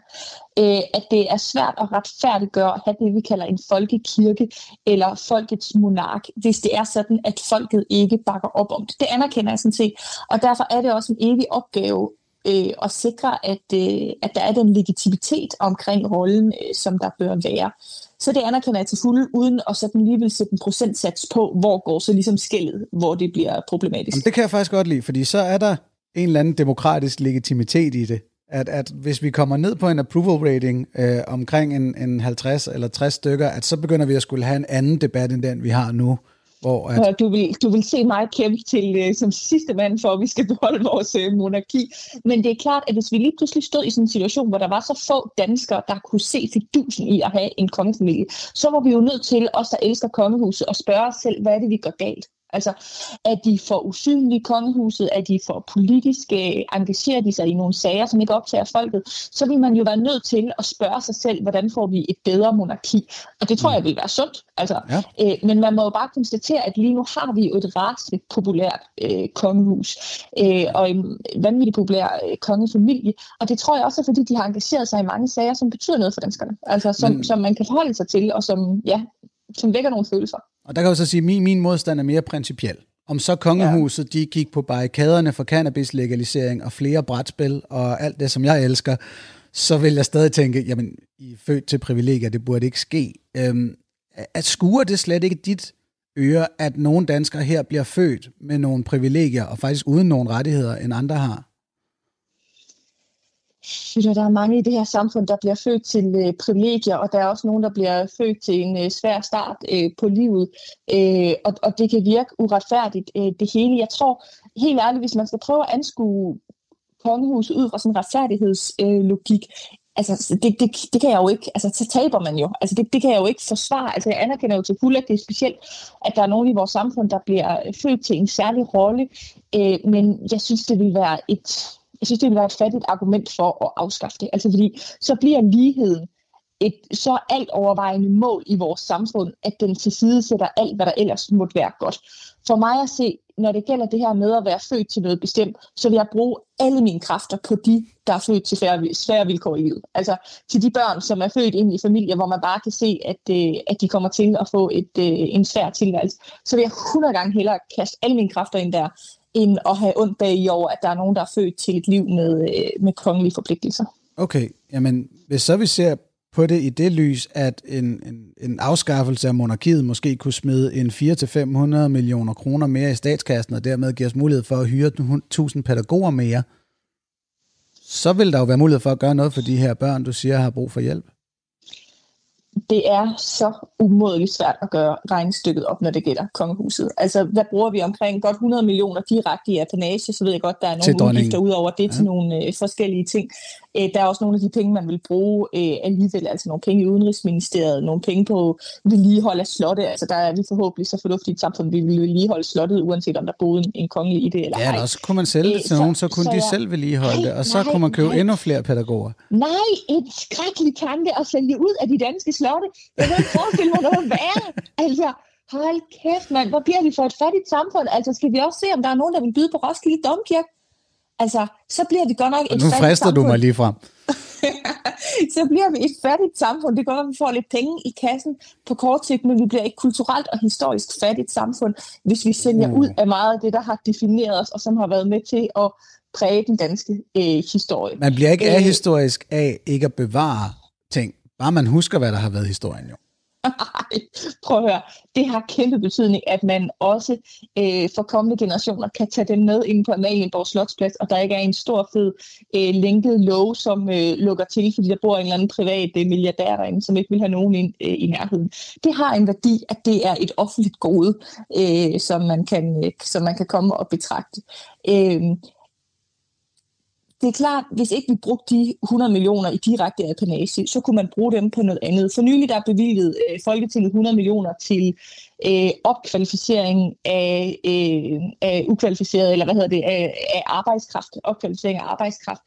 Øh, at det er svært at retfærdiggøre at have det, vi kalder en folkekirke eller folkets monark, hvis det er sådan, at folket ikke bakker op om det. Det anerkender jeg sådan set. Og derfor er det også en evig opgave øh, at sikre, at, øh, at der er den legitimitet omkring rollen, øh, som der bør være. Så det anerkender jeg til fulde, uden at sådan lige vil sætte en procentsats på, hvor går så ligesom skældet, hvor det bliver problematisk. Jamen, det kan jeg faktisk godt lide, fordi så er der en eller anden demokratisk legitimitet i det. At, at hvis vi kommer ned på en approval rating øh, omkring en, en 50 eller 60 stykker, at så begynder vi at skulle have en anden debat end den, vi har nu. Hvor at... du, vil, du vil se mig kæmpe til øh, som sidste mand for, at vi skal beholde vores øh, monarki. Men det er klart, at hvis vi lige pludselig stod i sådan en situation, hvor der var så få danskere, der kunne se fidusen i at have en kongefamilie, så var vi jo nødt til, os der elsker kongehuset, at spørge os selv, hvad er det, vi gør galt? Altså, er de for usynlige kongehuset? Er de for politiske? Engagerer de sig i nogle sager, som ikke optager folket? Så vil man jo være nødt til at spørge sig selv, hvordan får vi et bedre monarki? Og det tror mm. jeg vil være sundt. Altså, ja. øh, men man må jo bare konstatere, at lige nu har vi jo et rasende populært øh, kongehus. Øh, og en vanvittigt populær øh, kongefamilie. Og det tror jeg også er, fordi de har engageret sig i mange sager, som betyder noget for danskerne. Altså, som, men... som man kan forholde sig til, og som, ja, som vækker nogle følelser. Og der kan jeg så sige, at min, min modstand er mere principiel. Om så kongehuset, ja. de gik på barrikaderne for cannabis-legalisering og flere brætspil og alt det, som jeg elsker, så vil jeg stadig tænke, jamen, I er født til privilegier, det burde ikke ske. Øhm, at skuer det slet ikke dit øre, at nogle danskere her bliver født med nogle privilegier, og faktisk uden nogle rettigheder, end andre har? Synes, der er mange i det her samfund, der bliver født til øh, privilegier, og der er også nogen, der bliver født til en øh, svær start øh, på livet, øh, og, og det kan virke uretfærdigt, øh, det hele. Jeg tror helt ærligt, hvis man skal prøve at anskue kongehuset ud fra sådan en retfærdighedslogik, øh, altså det, det, det kan jeg jo ikke, altså så taber man jo, altså det, det kan jeg jo ikke forsvare, altså jeg anerkender jo til fulde, at det er specielt, at der er nogen i vores samfund, der bliver født til en særlig rolle, øh, men jeg synes, det vil være et, jeg synes, det vil være et fattigt argument for at afskaffe det. Altså fordi så bliver ligheden et så alt overvejende mål i vores samfund, at den til side sætter alt, hvad der ellers måtte være godt. For mig at se, når det gælder det her med at være født til noget bestemt, så vil jeg bruge alle mine kræfter på de, der er født til svære vilkår i livet. Altså til de børn, som er født ind i familier, hvor man bare kan se, at, øh, at de kommer til at få et, øh, en svær tilværelse. Så vil jeg 100 gange hellere kaste alle mine kræfter ind der, end at have ondt bag i over, at der er nogen, der er født til et liv med, øh, med kongelige forpligtelser. Okay, jamen hvis så vi ser på det i det lys, at en, en, en afskaffelse af monarkiet måske kunne smide en 400-500 millioner kroner mere i statskassen, og dermed give os mulighed for at hyre 1000 pædagoger mere, så vil der jo være mulighed for at gøre noget for de her børn, du siger har brug for hjælp det er så umådeligt svært at gøre regnestykket op, når det gælder kongehuset. Altså, hvad bruger vi omkring godt 100 millioner direkte i apanage, så ved jeg godt, der er nogle udgifter ud over det ja. til nogle øh, forskellige ting. Øh, der er også nogle af de penge, man vil bruge øh, alligevel, altså nogle penge i Udenrigsministeriet, nogle penge på vedligehold af slottet. Altså, der er vi forhåbentlig så fornuftigt samfund, vi vil vedligeholde slottet, uanset om der boede en, kongelig i det eller ej. Ja, og så kunne man sælge det øh, til nogen, så, så kunne så de jeg, selv vedligeholde det, og så nej, kunne man købe nej. endnu flere pædagoger. Nej, en skrækkelig tanke at sælge ud af de danske slotte. Jeg kan ikke forestille mig noget værre. Altså, hold kæft, mand. Hvor bliver vi for et fattigt samfund? Altså, skal vi også se, om der er nogen, der vil byde på Roskilde Domkirke? Altså, så bliver det godt nok et Nu frister du mig lige frem. så bliver vi et fattigt samfund. Det gør, at vi får lidt penge i kassen på kort sigt, men vi bliver ikke kulturelt og historisk fattigt samfund, hvis vi sælger mm. ud af meget af det, der har defineret os, og som har været med til at præge den danske øh, historie. Man bliver ikke ahistorisk af ikke at bevare. Bare man husker, hvad der har været historien jo. Prøv at høre. Det har kæmpe betydning, at man også øh, for kommende generationer kan tage dem med ind på Amalienborg Slotsplads, og der ikke er en stor fed øh, lænket lov, som øh, lukker til, fordi der bor en eller anden privat øh, milliardær derinde, som ikke vil have nogen ind øh, i nærheden. Det har en værdi, at det er et offentligt gode, øh, som, man kan, øh, som man kan komme og betragte. Øh, det er klart, hvis ikke vi brugte de 100 millioner i direkte apanage, så kunne man bruge dem på noget andet. For nylig der er bevilget øh, Folketinget 100 millioner til øh, opkvalificering af, øh, af ukvalificeret, eller hvad hedder det, af, af arbejdskraft, opkvalificering af arbejdskraft.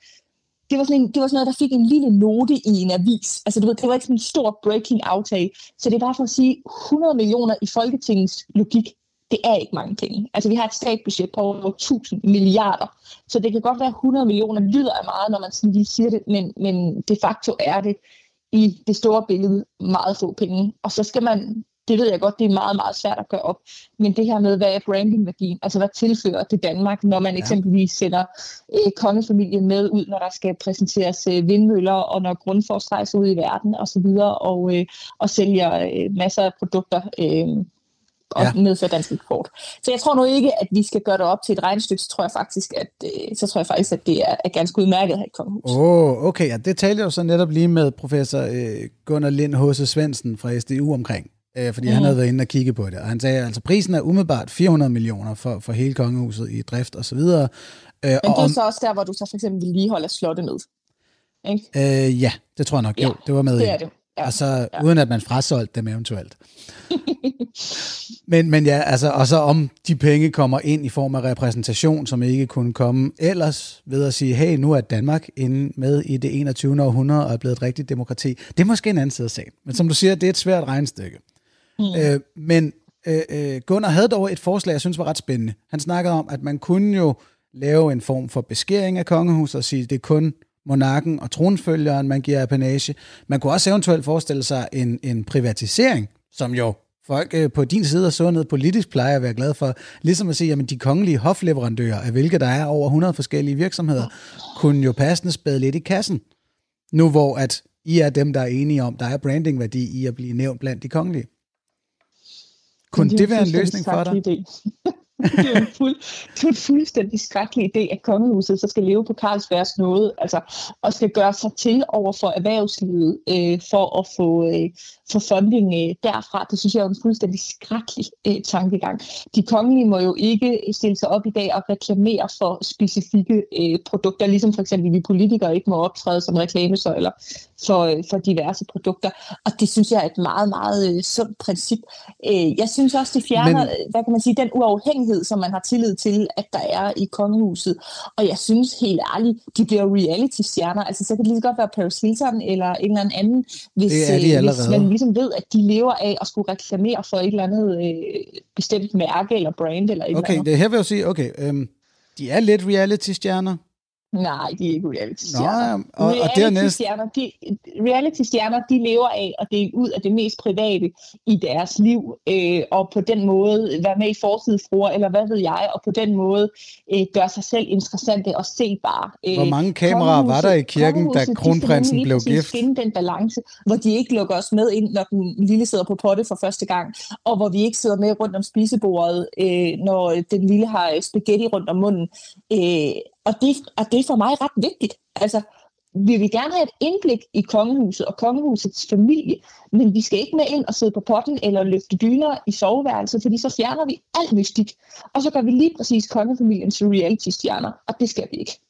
Det var, sådan en, det var sådan noget, der fik en lille note i en avis. Altså, du ved, det var ikke sådan en stor breaking aftale. Så det er bare for at sige, 100 millioner i Folketingets logik, det er ikke mange penge. Altså, vi har et statsbudget på over 1000 milliarder. Så det kan godt være, at 100 millioner lyder af meget, når man sådan lige siger det, men, men de facto er det i det store billede meget få penge. Og så skal man det ved jeg godt, det er meget, meget svært at gøre op. Men det her med, hvad er brandingværdien? Altså, hvad tilfører det Danmark, når man ja. eksempelvis sender øh, kongefamilien med ud, når der skal præsenteres øh, vindmøller, og når Grundfors rejser ud i verden osv., og, og, øh, og sælger øh, masser af produkter øh, og ja. medfører dansk eksport. Så jeg tror nu ikke, at vi skal gøre det op til et regnestykke, så tror jeg faktisk, at, øh, så tror jeg faktisk, at det er, er ganske udmærket her i Kongehus. Oh, okay, ja, det talte jeg jo så netop lige med professor øh, Gunnar Lind H.C. Svendsen fra SDU omkring øh, fordi mm. han havde været inde og kigge på det. Og han sagde, at altså, prisen er umiddelbart 400 millioner for, for hele kongehuset i drift osv. Øh, Men det er og, så også der, hvor du så for eksempel vedligeholder slottet med. Ikke? Øh, ja, det tror jeg nok. Ja, jo, det var med det er det. Ja, altså, ja. uden at man frasolgte dem eventuelt. men, men ja, altså, og så om de penge kommer ind i form af repræsentation, som ikke kunne komme ellers ved at sige, hey, nu er Danmark inde med i det 21. århundrede og er blevet et rigtigt demokrati. Det er måske en anden side af sagen. Men som du siger, det er et svært regnestykke. Mm. Øh, men øh, øh, Gunnar havde dog et forslag, jeg synes var ret spændende. Han snakkede om, at man kunne jo lave en form for beskæring af kongehuset og sige, det er kun monarken og tronfølgeren, man giver apanage. Man kunne også eventuelt forestille sig en, en privatisering, som jo folk øh, på din side af sundet politisk plejer at være glad for. Ligesom at sige, at de kongelige hofleverandører, af hvilke der er over 100 forskellige virksomheder, kunne jo passende spæde lidt i kassen. Nu hvor at I er dem, der er enige om, der er brandingværdi i at blive nævnt blandt de kongelige. Kunne det, det være en løsning for dig? det, er en fuld, det er en fuldstændig skrækkelig idé, at kongehuset så skal leve på Carlsbergs nåde, altså, og skal gøre sig til over for erhvervslivet øh, for at få, øh, få funding øh, derfra. Det synes jeg er en fuldstændig skrækkelig øh, tankegang. De kongelige må jo ikke stille sig op i dag og reklamere for specifikke øh, produkter, ligesom for eksempel vi politikere ikke må optræde som reklamesøjler for, øh, for diverse produkter. Og det synes jeg er et meget, meget øh, sundt princip. Øh, jeg synes også, det fjerner, Men... hvad kan man sige, den uafhængighed, som man har tillid til, at der er i kongehuset. Og jeg synes helt ærligt, de bliver reality-stjerner. Altså, så kan det lige så godt være Paris Hilton eller en eller anden, hvis, er de hvis man ligesom ved, at de lever af at skulle reklamere for et eller andet øh, bestemt mærke eller brand eller et Okay, eller andet. det her vil jeg sige, okay, øhm, de er lidt reality-stjerner, Nej, de er ikke reality-stjerner. Nå, og, og reality-stjerner, de, reality-stjerner, de lever af at dele ud af det mest private i deres liv, øh, og på den måde være med i forsidefruer, eller hvad ved jeg, og på den måde øh, gøre sig selv interessante og sebare. Øh, hvor mange kameraer var der i kirken, da kronprinsen blev gift? finde den balance, hvor de ikke lukker os med ind, når den lille sidder på potte for første gang, og hvor vi ikke sidder med rundt om spisebordet, øh, når den lille har spaghetti rundt om munden. Øh, og det, og det er for mig ret vigtigt. Altså, vi vil gerne have et indblik i kongehuset og kongehusets familie, men vi skal ikke med ind og sidde på potten eller løfte dyner i soveværelset, fordi så fjerner vi alt mystik. Og så gør vi lige præcis kongefamilien til reality-stjerner, og det skal vi ikke.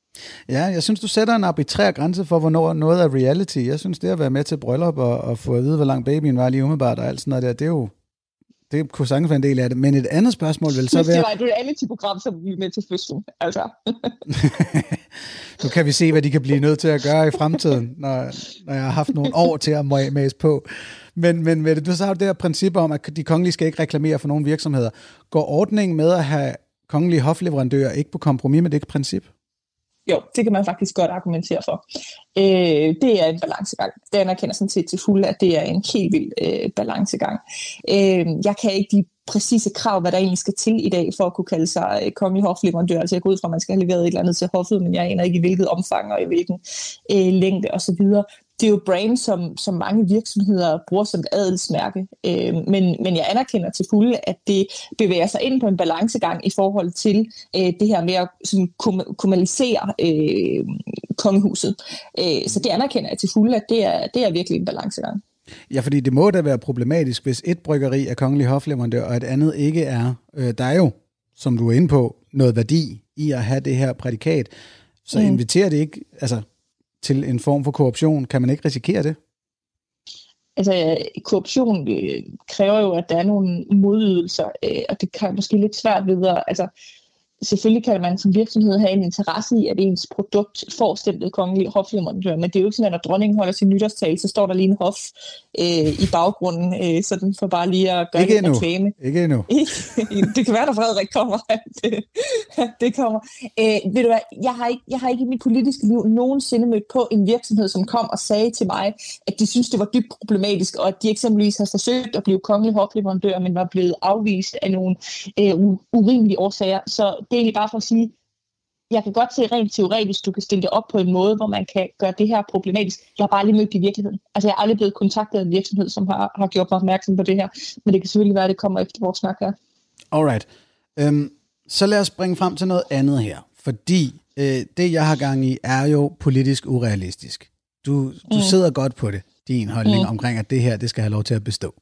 Ja, jeg synes, du sætter en arbitrær grænse for, hvornår noget er reality. Jeg synes, det at være med til bryllup og, og få at vide, hvor lang babyen var lige umiddelbart og alt sådan noget der, det er jo, det kunne sagtens være en del af det. Men et andet spørgsmål vil så Hvis være... det var et reality-program, så vi med til fødslen. Altså. nu kan vi se, hvad de kan blive nødt til at gøre i fremtiden, når, når jeg har haft nogle år til at mase på. Men, men med det, du så har det her princip om, at de kongelige skal ikke reklamere for nogle virksomheder. Går ordningen med at have kongelige hofleverandører ikke på kompromis med det princip? Jo, det kan man faktisk godt argumentere for. Øh, det er en balancegang. Det anerkender sådan set til fulde, at det er en helt vild øh, balancegang. Øh, jeg kan ikke de præcise krav, hvad der egentlig skal til i dag, for at kunne kalde sig øh, kongelig hofleverandør. Altså jeg går ud fra, at man skal have leveret et eller andet til hoffet, men jeg aner ikke i hvilket omfang og i hvilken øh, længde osv det er jo brand, som, som mange virksomheder bruger som et adelsmærke. Øh, men, men jeg anerkender til fulde, at det bevæger sig ind på en balancegang i forhold til øh, det her med at sådan, kommunalisere øh, kongehuset. Øh, så det anerkender jeg til fulde, at det er, det er virkelig en balancegang. Ja, fordi det må da være problematisk, hvis et bryggeri er kongelig hofleverandør, og et andet ikke er. Øh, der er jo, som du er inde på, noget værdi i at have det her prædikat. Så mm. inviterer det ikke altså, til en form for korruption. Kan man ikke risikere det? Altså, korruption øh, kræver jo, at der er nogle modydelser, øh, og det kan måske lidt svært videre. Altså, selvfølgelig kan man som virksomhed have en interesse i, at ens produkt får stemplet kongelig hofleverandør, men det er jo ikke sådan, at når dronningen holder sin nytårstal, så står der lige en hof øh, i baggrunden, øh, så den får bare lige at gøre ikke en reklame. Ikke endnu. det kan være, der Frederik kommer, at det, det kommer. Øh, ved du hvad, jeg har, ikke, jeg har ikke i mit politiske liv nogensinde mødt på en virksomhed, som kom og sagde til mig, at de synes, det var dybt problematisk, og at de eksempelvis har forsøgt at blive kongelig hofleverandør, men var blevet afvist af nogle øh, urimelige årsager. Så det er egentlig bare for at sige, jeg kan godt se rent teoretisk, du kan stille det op på en måde, hvor man kan gøre det her problematisk. Jeg har bare lige mødt det i virkeligheden. Altså jeg er aldrig blevet kontaktet af en virksomhed, som har, har gjort mig opmærksom på det her. Men det kan selvfølgelig være, at det kommer efter vores snak her. Alright. Um, så lad os springe frem til noget andet her. Fordi øh, det, jeg har gang i, er jo politisk urealistisk. Du, du mm. sidder godt på det, din holdning mm. omkring, at det her, det skal have lov til at bestå.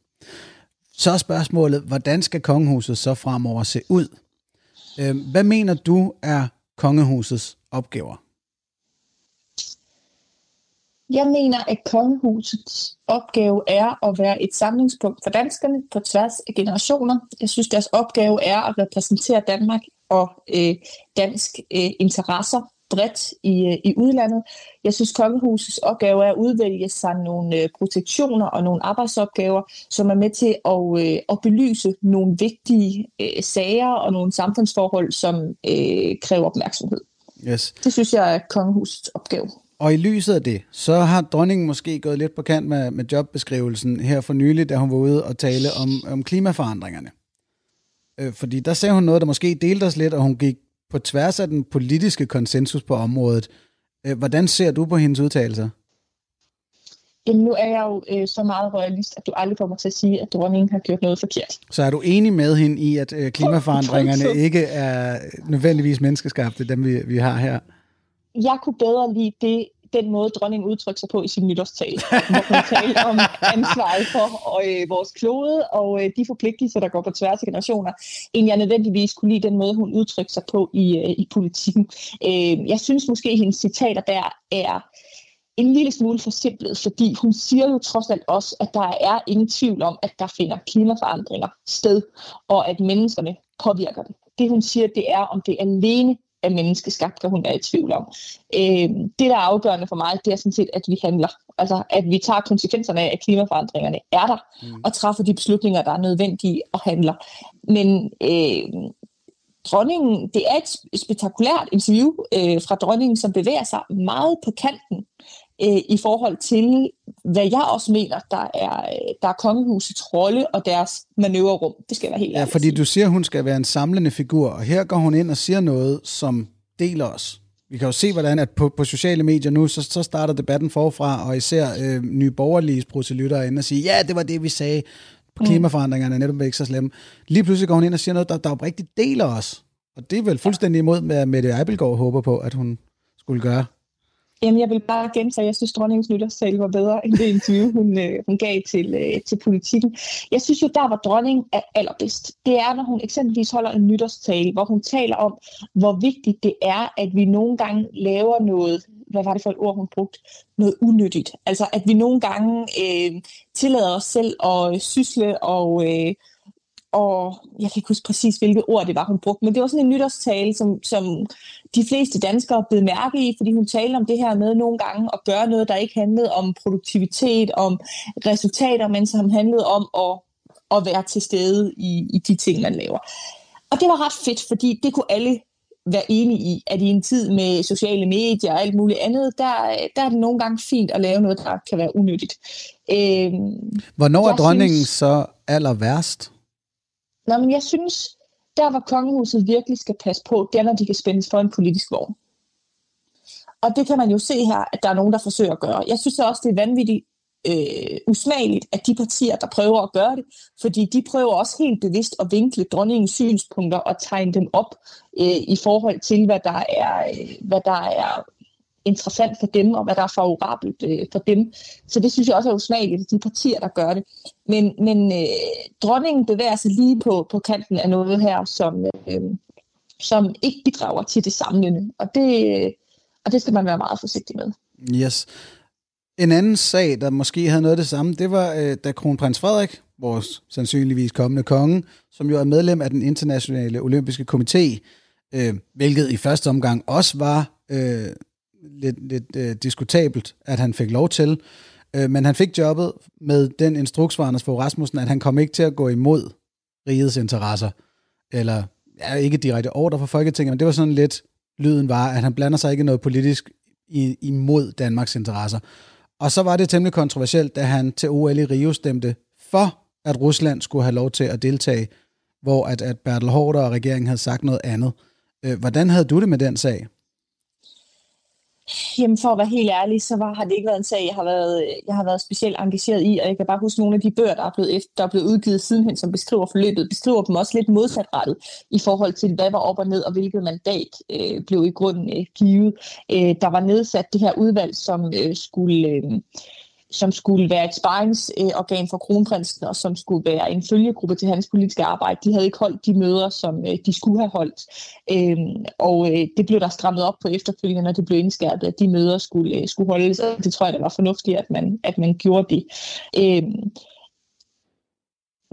Så er spørgsmålet, hvordan skal kongehuset så fremover se ud? Øhm, hvad mener du er kongehusets opgaver? Jeg mener, at kongehusets opgave er at være et samlingspunkt for danskerne på tværs af generationer. Jeg synes, deres opgave er at repræsentere Danmark og øh, dansk øh, interesser bredt i, øh, i udlandet. Jeg synes, kongehusets opgave er at udvælge sig nogle øh, protektioner og nogle arbejdsopgaver, som er med til at, øh, at belyse nogle vigtige øh, sager og nogle samfundsforhold, som øh, kræver opmærksomhed. Yes. Det synes jeg er kongehusets opgave. Og i lyset af det, så har dronningen måske gået lidt på kant med, med jobbeskrivelsen her for nylig, da hun var ude og tale om, om klimaforandringerne. Øh, fordi der sagde hun noget, der måske delte os lidt, og hun gik på tværs af den politiske konsensus på området. Øh, hvordan ser du på hendes udtalelser? Jamen, nu er jeg jo øh, så meget royalist, at du aldrig får mig til at sige, at dronningen har gjort noget forkert. Så er du enig med hende i, at øh, klimaforandringerne ikke er nødvendigvis menneskeskabte, dem vi, vi har her? Jeg kunne bedre lide det, den måde, dronningen udtrykte sig på i sin nytårstale, hvor hun talte om ansvaret for øh, vores klode og øh, de forpligtelser, der går på tværs af generationer, end jeg nødvendigvis kunne lide den måde, hun udtrykte sig på i, øh, i politikken. Øh, jeg synes måske, at hendes citater der er en lille smule forsimplet, fordi hun siger jo trods alt også, at der er ingen tvivl om, at der finder klimaforandringer sted, og at menneskerne påvirker det. Det hun siger, det er, om det alene er menneskeskabt, kan hun være i tvivl om. Øh, det, der er afgørende for mig, det er sådan set, at vi handler. Altså, at vi tager konsekvenserne af, at klimaforandringerne er der, mm. og træffer de beslutninger, der er nødvendige og handler. Men øh, dronningen, det er et spektakulært interview øh, fra dronningen, som bevæger sig meget på kanten øh, i forhold til, hvad jeg også mener, der er, der er kongehusets rolle og deres manøvrerum. Det skal være helt Ja, fordi du siger, hun skal være en samlende figur, og her går hun ind og siger noget, som deler os. Vi kan jo se, hvordan at på, på sociale medier nu, så, så starter debatten forfra, og især øh, nye borgerlige proselytter er inde og sige, ja, det var det, vi sagde. Mm. Klimaforandringerne er netop ikke så slemme. Lige pludselig går hun ind og siger noget, der, der oprigtigt deler os. Og det er vel fuldstændig imod, med Mette Eibelgaard håber på, at hun skulle gøre. Jamen, jeg vil bare gentage, at jeg synes, dronningens nytårstale var bedre end det interview, hun, øh, hun gav til, øh, til politikken. Jeg synes jo, der var dronningen er allerbedst. Det er, når hun eksempelvis holder en nytårstale, hvor hun taler om, hvor vigtigt det er, at vi nogle gange laver noget, hvad var det for et ord, hun brugte? Noget unyttigt. Altså, at vi nogle gange øh, tillader os selv at sysle og... Øh, og jeg kan ikke huske præcis, hvilket ord det var, hun brugte, men det var sådan en nytårstale, som, som de fleste danskere blev mærke i, fordi hun talte om det her med nogle gange at gøre noget, der ikke handlede om produktivitet, om resultater, men som handlede om at, at være til stede i, i de ting, man laver. Og det var ret fedt, fordi det kunne alle være enige i, at i en tid med sociale medier og alt muligt andet, der, der er det nogle gange fint at lave noget, der kan være unyttigt. Øh, Hvornår er dronningen synes, så aller værst? Nå, men jeg synes, der hvor kongehuset virkelig skal passe på, det er, når de kan spændes for en politisk vogn. Og det kan man jo se her, at der er nogen, der forsøger at gøre. Jeg synes også, det er vanvittigt øh, usmageligt, at de partier, der prøver at gøre det, fordi de prøver også helt bevidst at vinkle dronningens synspunkter og tegne dem op øh, i forhold til, hvad der er, øh, hvad der er interessant for dem, og hvad der er favorabelt øh, for dem. Så det synes jeg også er usmageligt, de partier, der gør det. Men, men øh, dronningen bevæger sig lige på, på kanten af noget her, som, øh, som ikke bidrager til det samlende. Og det, øh, Og det skal man være meget forsigtig med. Yes. En anden sag, der måske havde noget af det samme, det var, øh, da kronprins Frederik, vores sandsynligvis kommende konge, som jo er medlem af den internationale olympiske komité, øh, hvilket i første omgang også var øh, lidt, lidt øh, diskutabelt, at han fik lov til. Øh, men han fik jobbet med den instruks for Anders Fogh Rasmussen, at han kom ikke til at gå imod rigets interesser, eller ja, ikke direkte ordre fra Folketinget, men det var sådan lidt, lyden var, at han blander sig ikke noget politisk i, imod Danmarks interesser. Og så var det temmelig kontroversielt, da han til OL i Rio stemte for, at Rusland skulle have lov til at deltage, hvor at, at Bertel Hårder og regeringen havde sagt noget andet. Øh, hvordan havde du det med den sag? Jamen for at være helt ærlig, så var, har det ikke været en sag, jeg har, været, jeg har været specielt engageret i, og jeg kan bare huske nogle af de bøger, der er blevet, efter, der er blevet udgivet sidenhen, som beskriver forløbet, beskriver dem også lidt modsatrettet i forhold til, hvad var op og ned, og hvilket mandat øh, blev i grunden øh, givet. Øh, der var nedsat det her udvalg, som øh, skulle... Øh, som skulle være et sparringsorgan for kronprinsen, og som skulle være en følgegruppe til hans politiske arbejde. De havde ikke holdt de møder, som øh, de skulle have holdt. Øhm, og øh, det blev der strammet op på efterfølgende, når det blev indskærpet, at de møder skulle, øh, skulle holdes. Og det tror jeg, det var fornuftigt, at man, at man gjorde det. Øhm,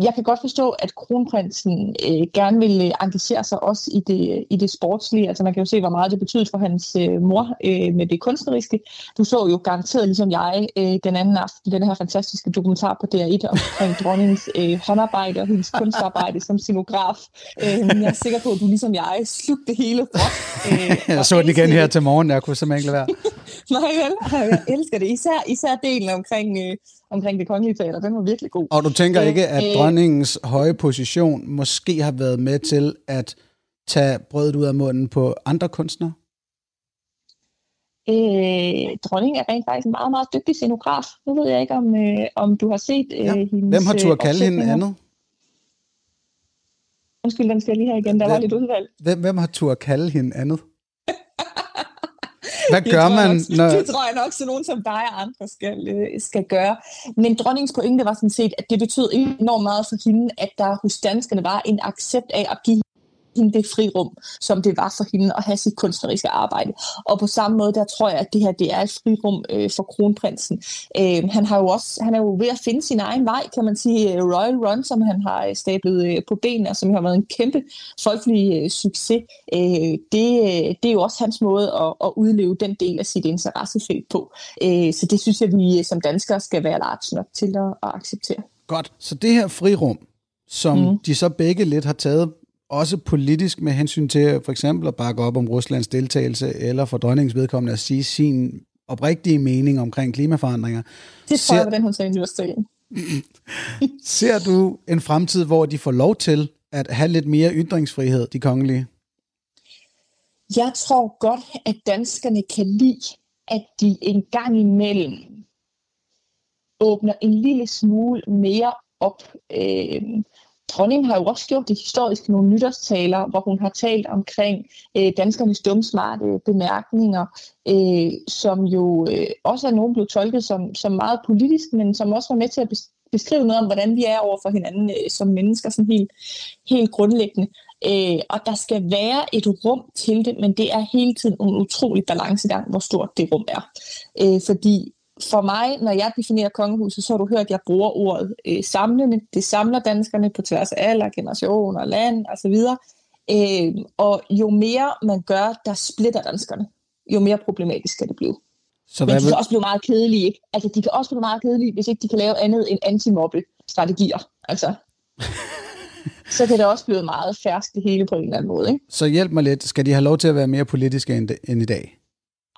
jeg kan godt forstå, at kronprinsen øh, gerne vil engagere sig også i det, i det sportslige. Altså man kan jo se, hvor meget det betyder for hans øh, mor øh, med det kunstneriske. Du så jo garanteret, ligesom jeg, øh, den anden aften, den her fantastiske dokumentar på DR1 omkring dronningens øh, håndarbejde og hendes kunstarbejde som scenograf. Øh, jeg er sikker på, at du ligesom jeg slugte det hele råt. Øh, jeg så den igen her til morgen, jeg kunne simpelthen ikke lade være. Nej, vel? Jeg elsker det. Især, især delen omkring... Øh, omkring det kongelige teater. Den var virkelig god. Og du tænker ikke, at øh, dronningens høje position måske har været med til at tage brødet ud af munden på andre kunstnere? Øh, dronningen er rent faktisk en meget, meget dygtig scenograf. Nu ved jeg ikke, om, øh, om du har set øh, ja. hendes Hvem har tur at kalde hende andet? Undskyld, den skal jeg lige have igen. Der hvem, var lidt udvalg. Hvem, hvem har tur at kalde hende andet? Hvad gør man? Nok, når... Det tror jeg nok, så nogen som dig og andre skal, øh, skal gøre. Men dronningens pointe var sådan set, at det betød enormt meget for hende, at der hos danskerne var en accept af at give hende det frirum, som det var for hende at have sit kunstneriske arbejde. Og på samme måde, der tror jeg, at det her det er et frirum øh, for kronprinsen. Øh, han, har jo også, han er jo ved at finde sin egen vej, kan man sige. Øh, Royal Run, som han har øh, stablet øh, på benene, og som har været en kæmpe folkelig øh, succes, øh, det, øh, det er jo også hans måde at, at udleve den del af sit interessefelt på. Øh, så det synes jeg, vi som danskere skal være large nok til at, at acceptere. Godt, så det her frirum, som mm. de så begge lidt har taget også politisk med hensyn til for eksempel at bakke op om Ruslands deltagelse, eller for dronningens vedkommende at sige sin oprigtige mening omkring klimaforandringer. Det tror jeg, hvordan hun sagde nytårstalen. Ser du en fremtid, hvor de får lov til at have lidt mere ytringsfrihed, de kongelige? Jeg tror godt, at danskerne kan lide, at de en gang imellem åbner en lille smule mere op. Øh, dronningen har jo også gjort det historisk nogle nytårstaler, hvor hun har talt omkring øh, danskernes dumsmarte øh, bemærkninger, øh, som jo øh, også er nogen blevet tolket som, som meget politisk, men som også var med til at beskrive noget om, hvordan vi er over for hinanden øh, som mennesker, sådan helt, helt grundlæggende. Øh, og der skal være et rum til det, men det er hele tiden en utrolig balancegang, hvor stort det rum er. Øh, fordi for mig, når jeg definerer kongehuset, så har du hørt, at jeg bruger ordet øh, samlende. Det samler danskerne på tværs af alder, generationer, land osv. Øh, og jo mere man gør, der splitter danskerne, jo mere problematisk skal det blive. Så Men de kan også blive meget kedelige. Ikke? Altså, de kan også blive meget kedelige, hvis ikke de kan lave andet end antimobbe-strategier. Altså. så kan det også blive meget færst det hele på en eller anden måde. Ikke? Så hjælp mig lidt. Skal de have lov til at være mere politiske end, end i dag?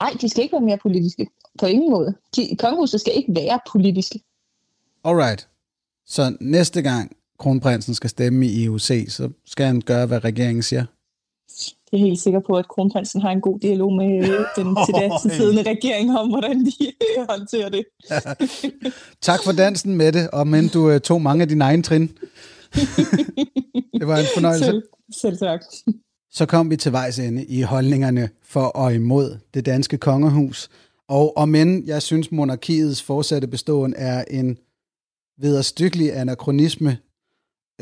Nej, de skal ikke være mere politiske. På ingen måde. De, kongehuset skal ikke være politiske. Alright. Så næste gang kronprinsen skal stemme i EUC, så skal han gøre, hvad regeringen siger? Jeg er helt sikker på, at kronprinsen har en god dialog med den til siddende regering om, hvordan de håndterer det. tak for dansen med det, og men du øh, tog mange af dine egne trin. det var en fornøjelse. Selv, selv tak. Så kom vi til vejs ende i holdningerne for og imod det danske kongehus. Og om end jeg synes, monarkiets fortsatte beståen er en vederstykkelig anachronisme,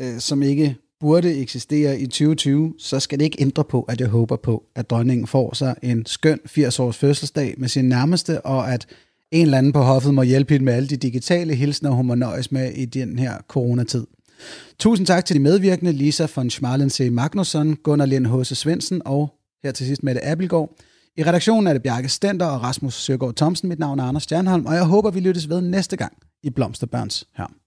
øh, som ikke burde eksistere i 2020, så skal det ikke ændre på, at jeg håber på, at dronningen får sig en skøn 80-års fødselsdag med sin nærmeste, og at en eller anden på hoffet må hjælpe hende med alle de digitale hilsner, hun må nøjes med i den her coronatid. Tusind tak til de medvirkende, Lisa von Schmalensee Magnusson, Gunnar Lind H.C. Svendsen og her til sidst Mette Abelgaard. I redaktionen er det Bjarke Stenter og Rasmus Søgaard Thomsen. Mit navn er Anders Stjernholm, og jeg håber, vi lyttes ved næste gang i Blomsterbørns her.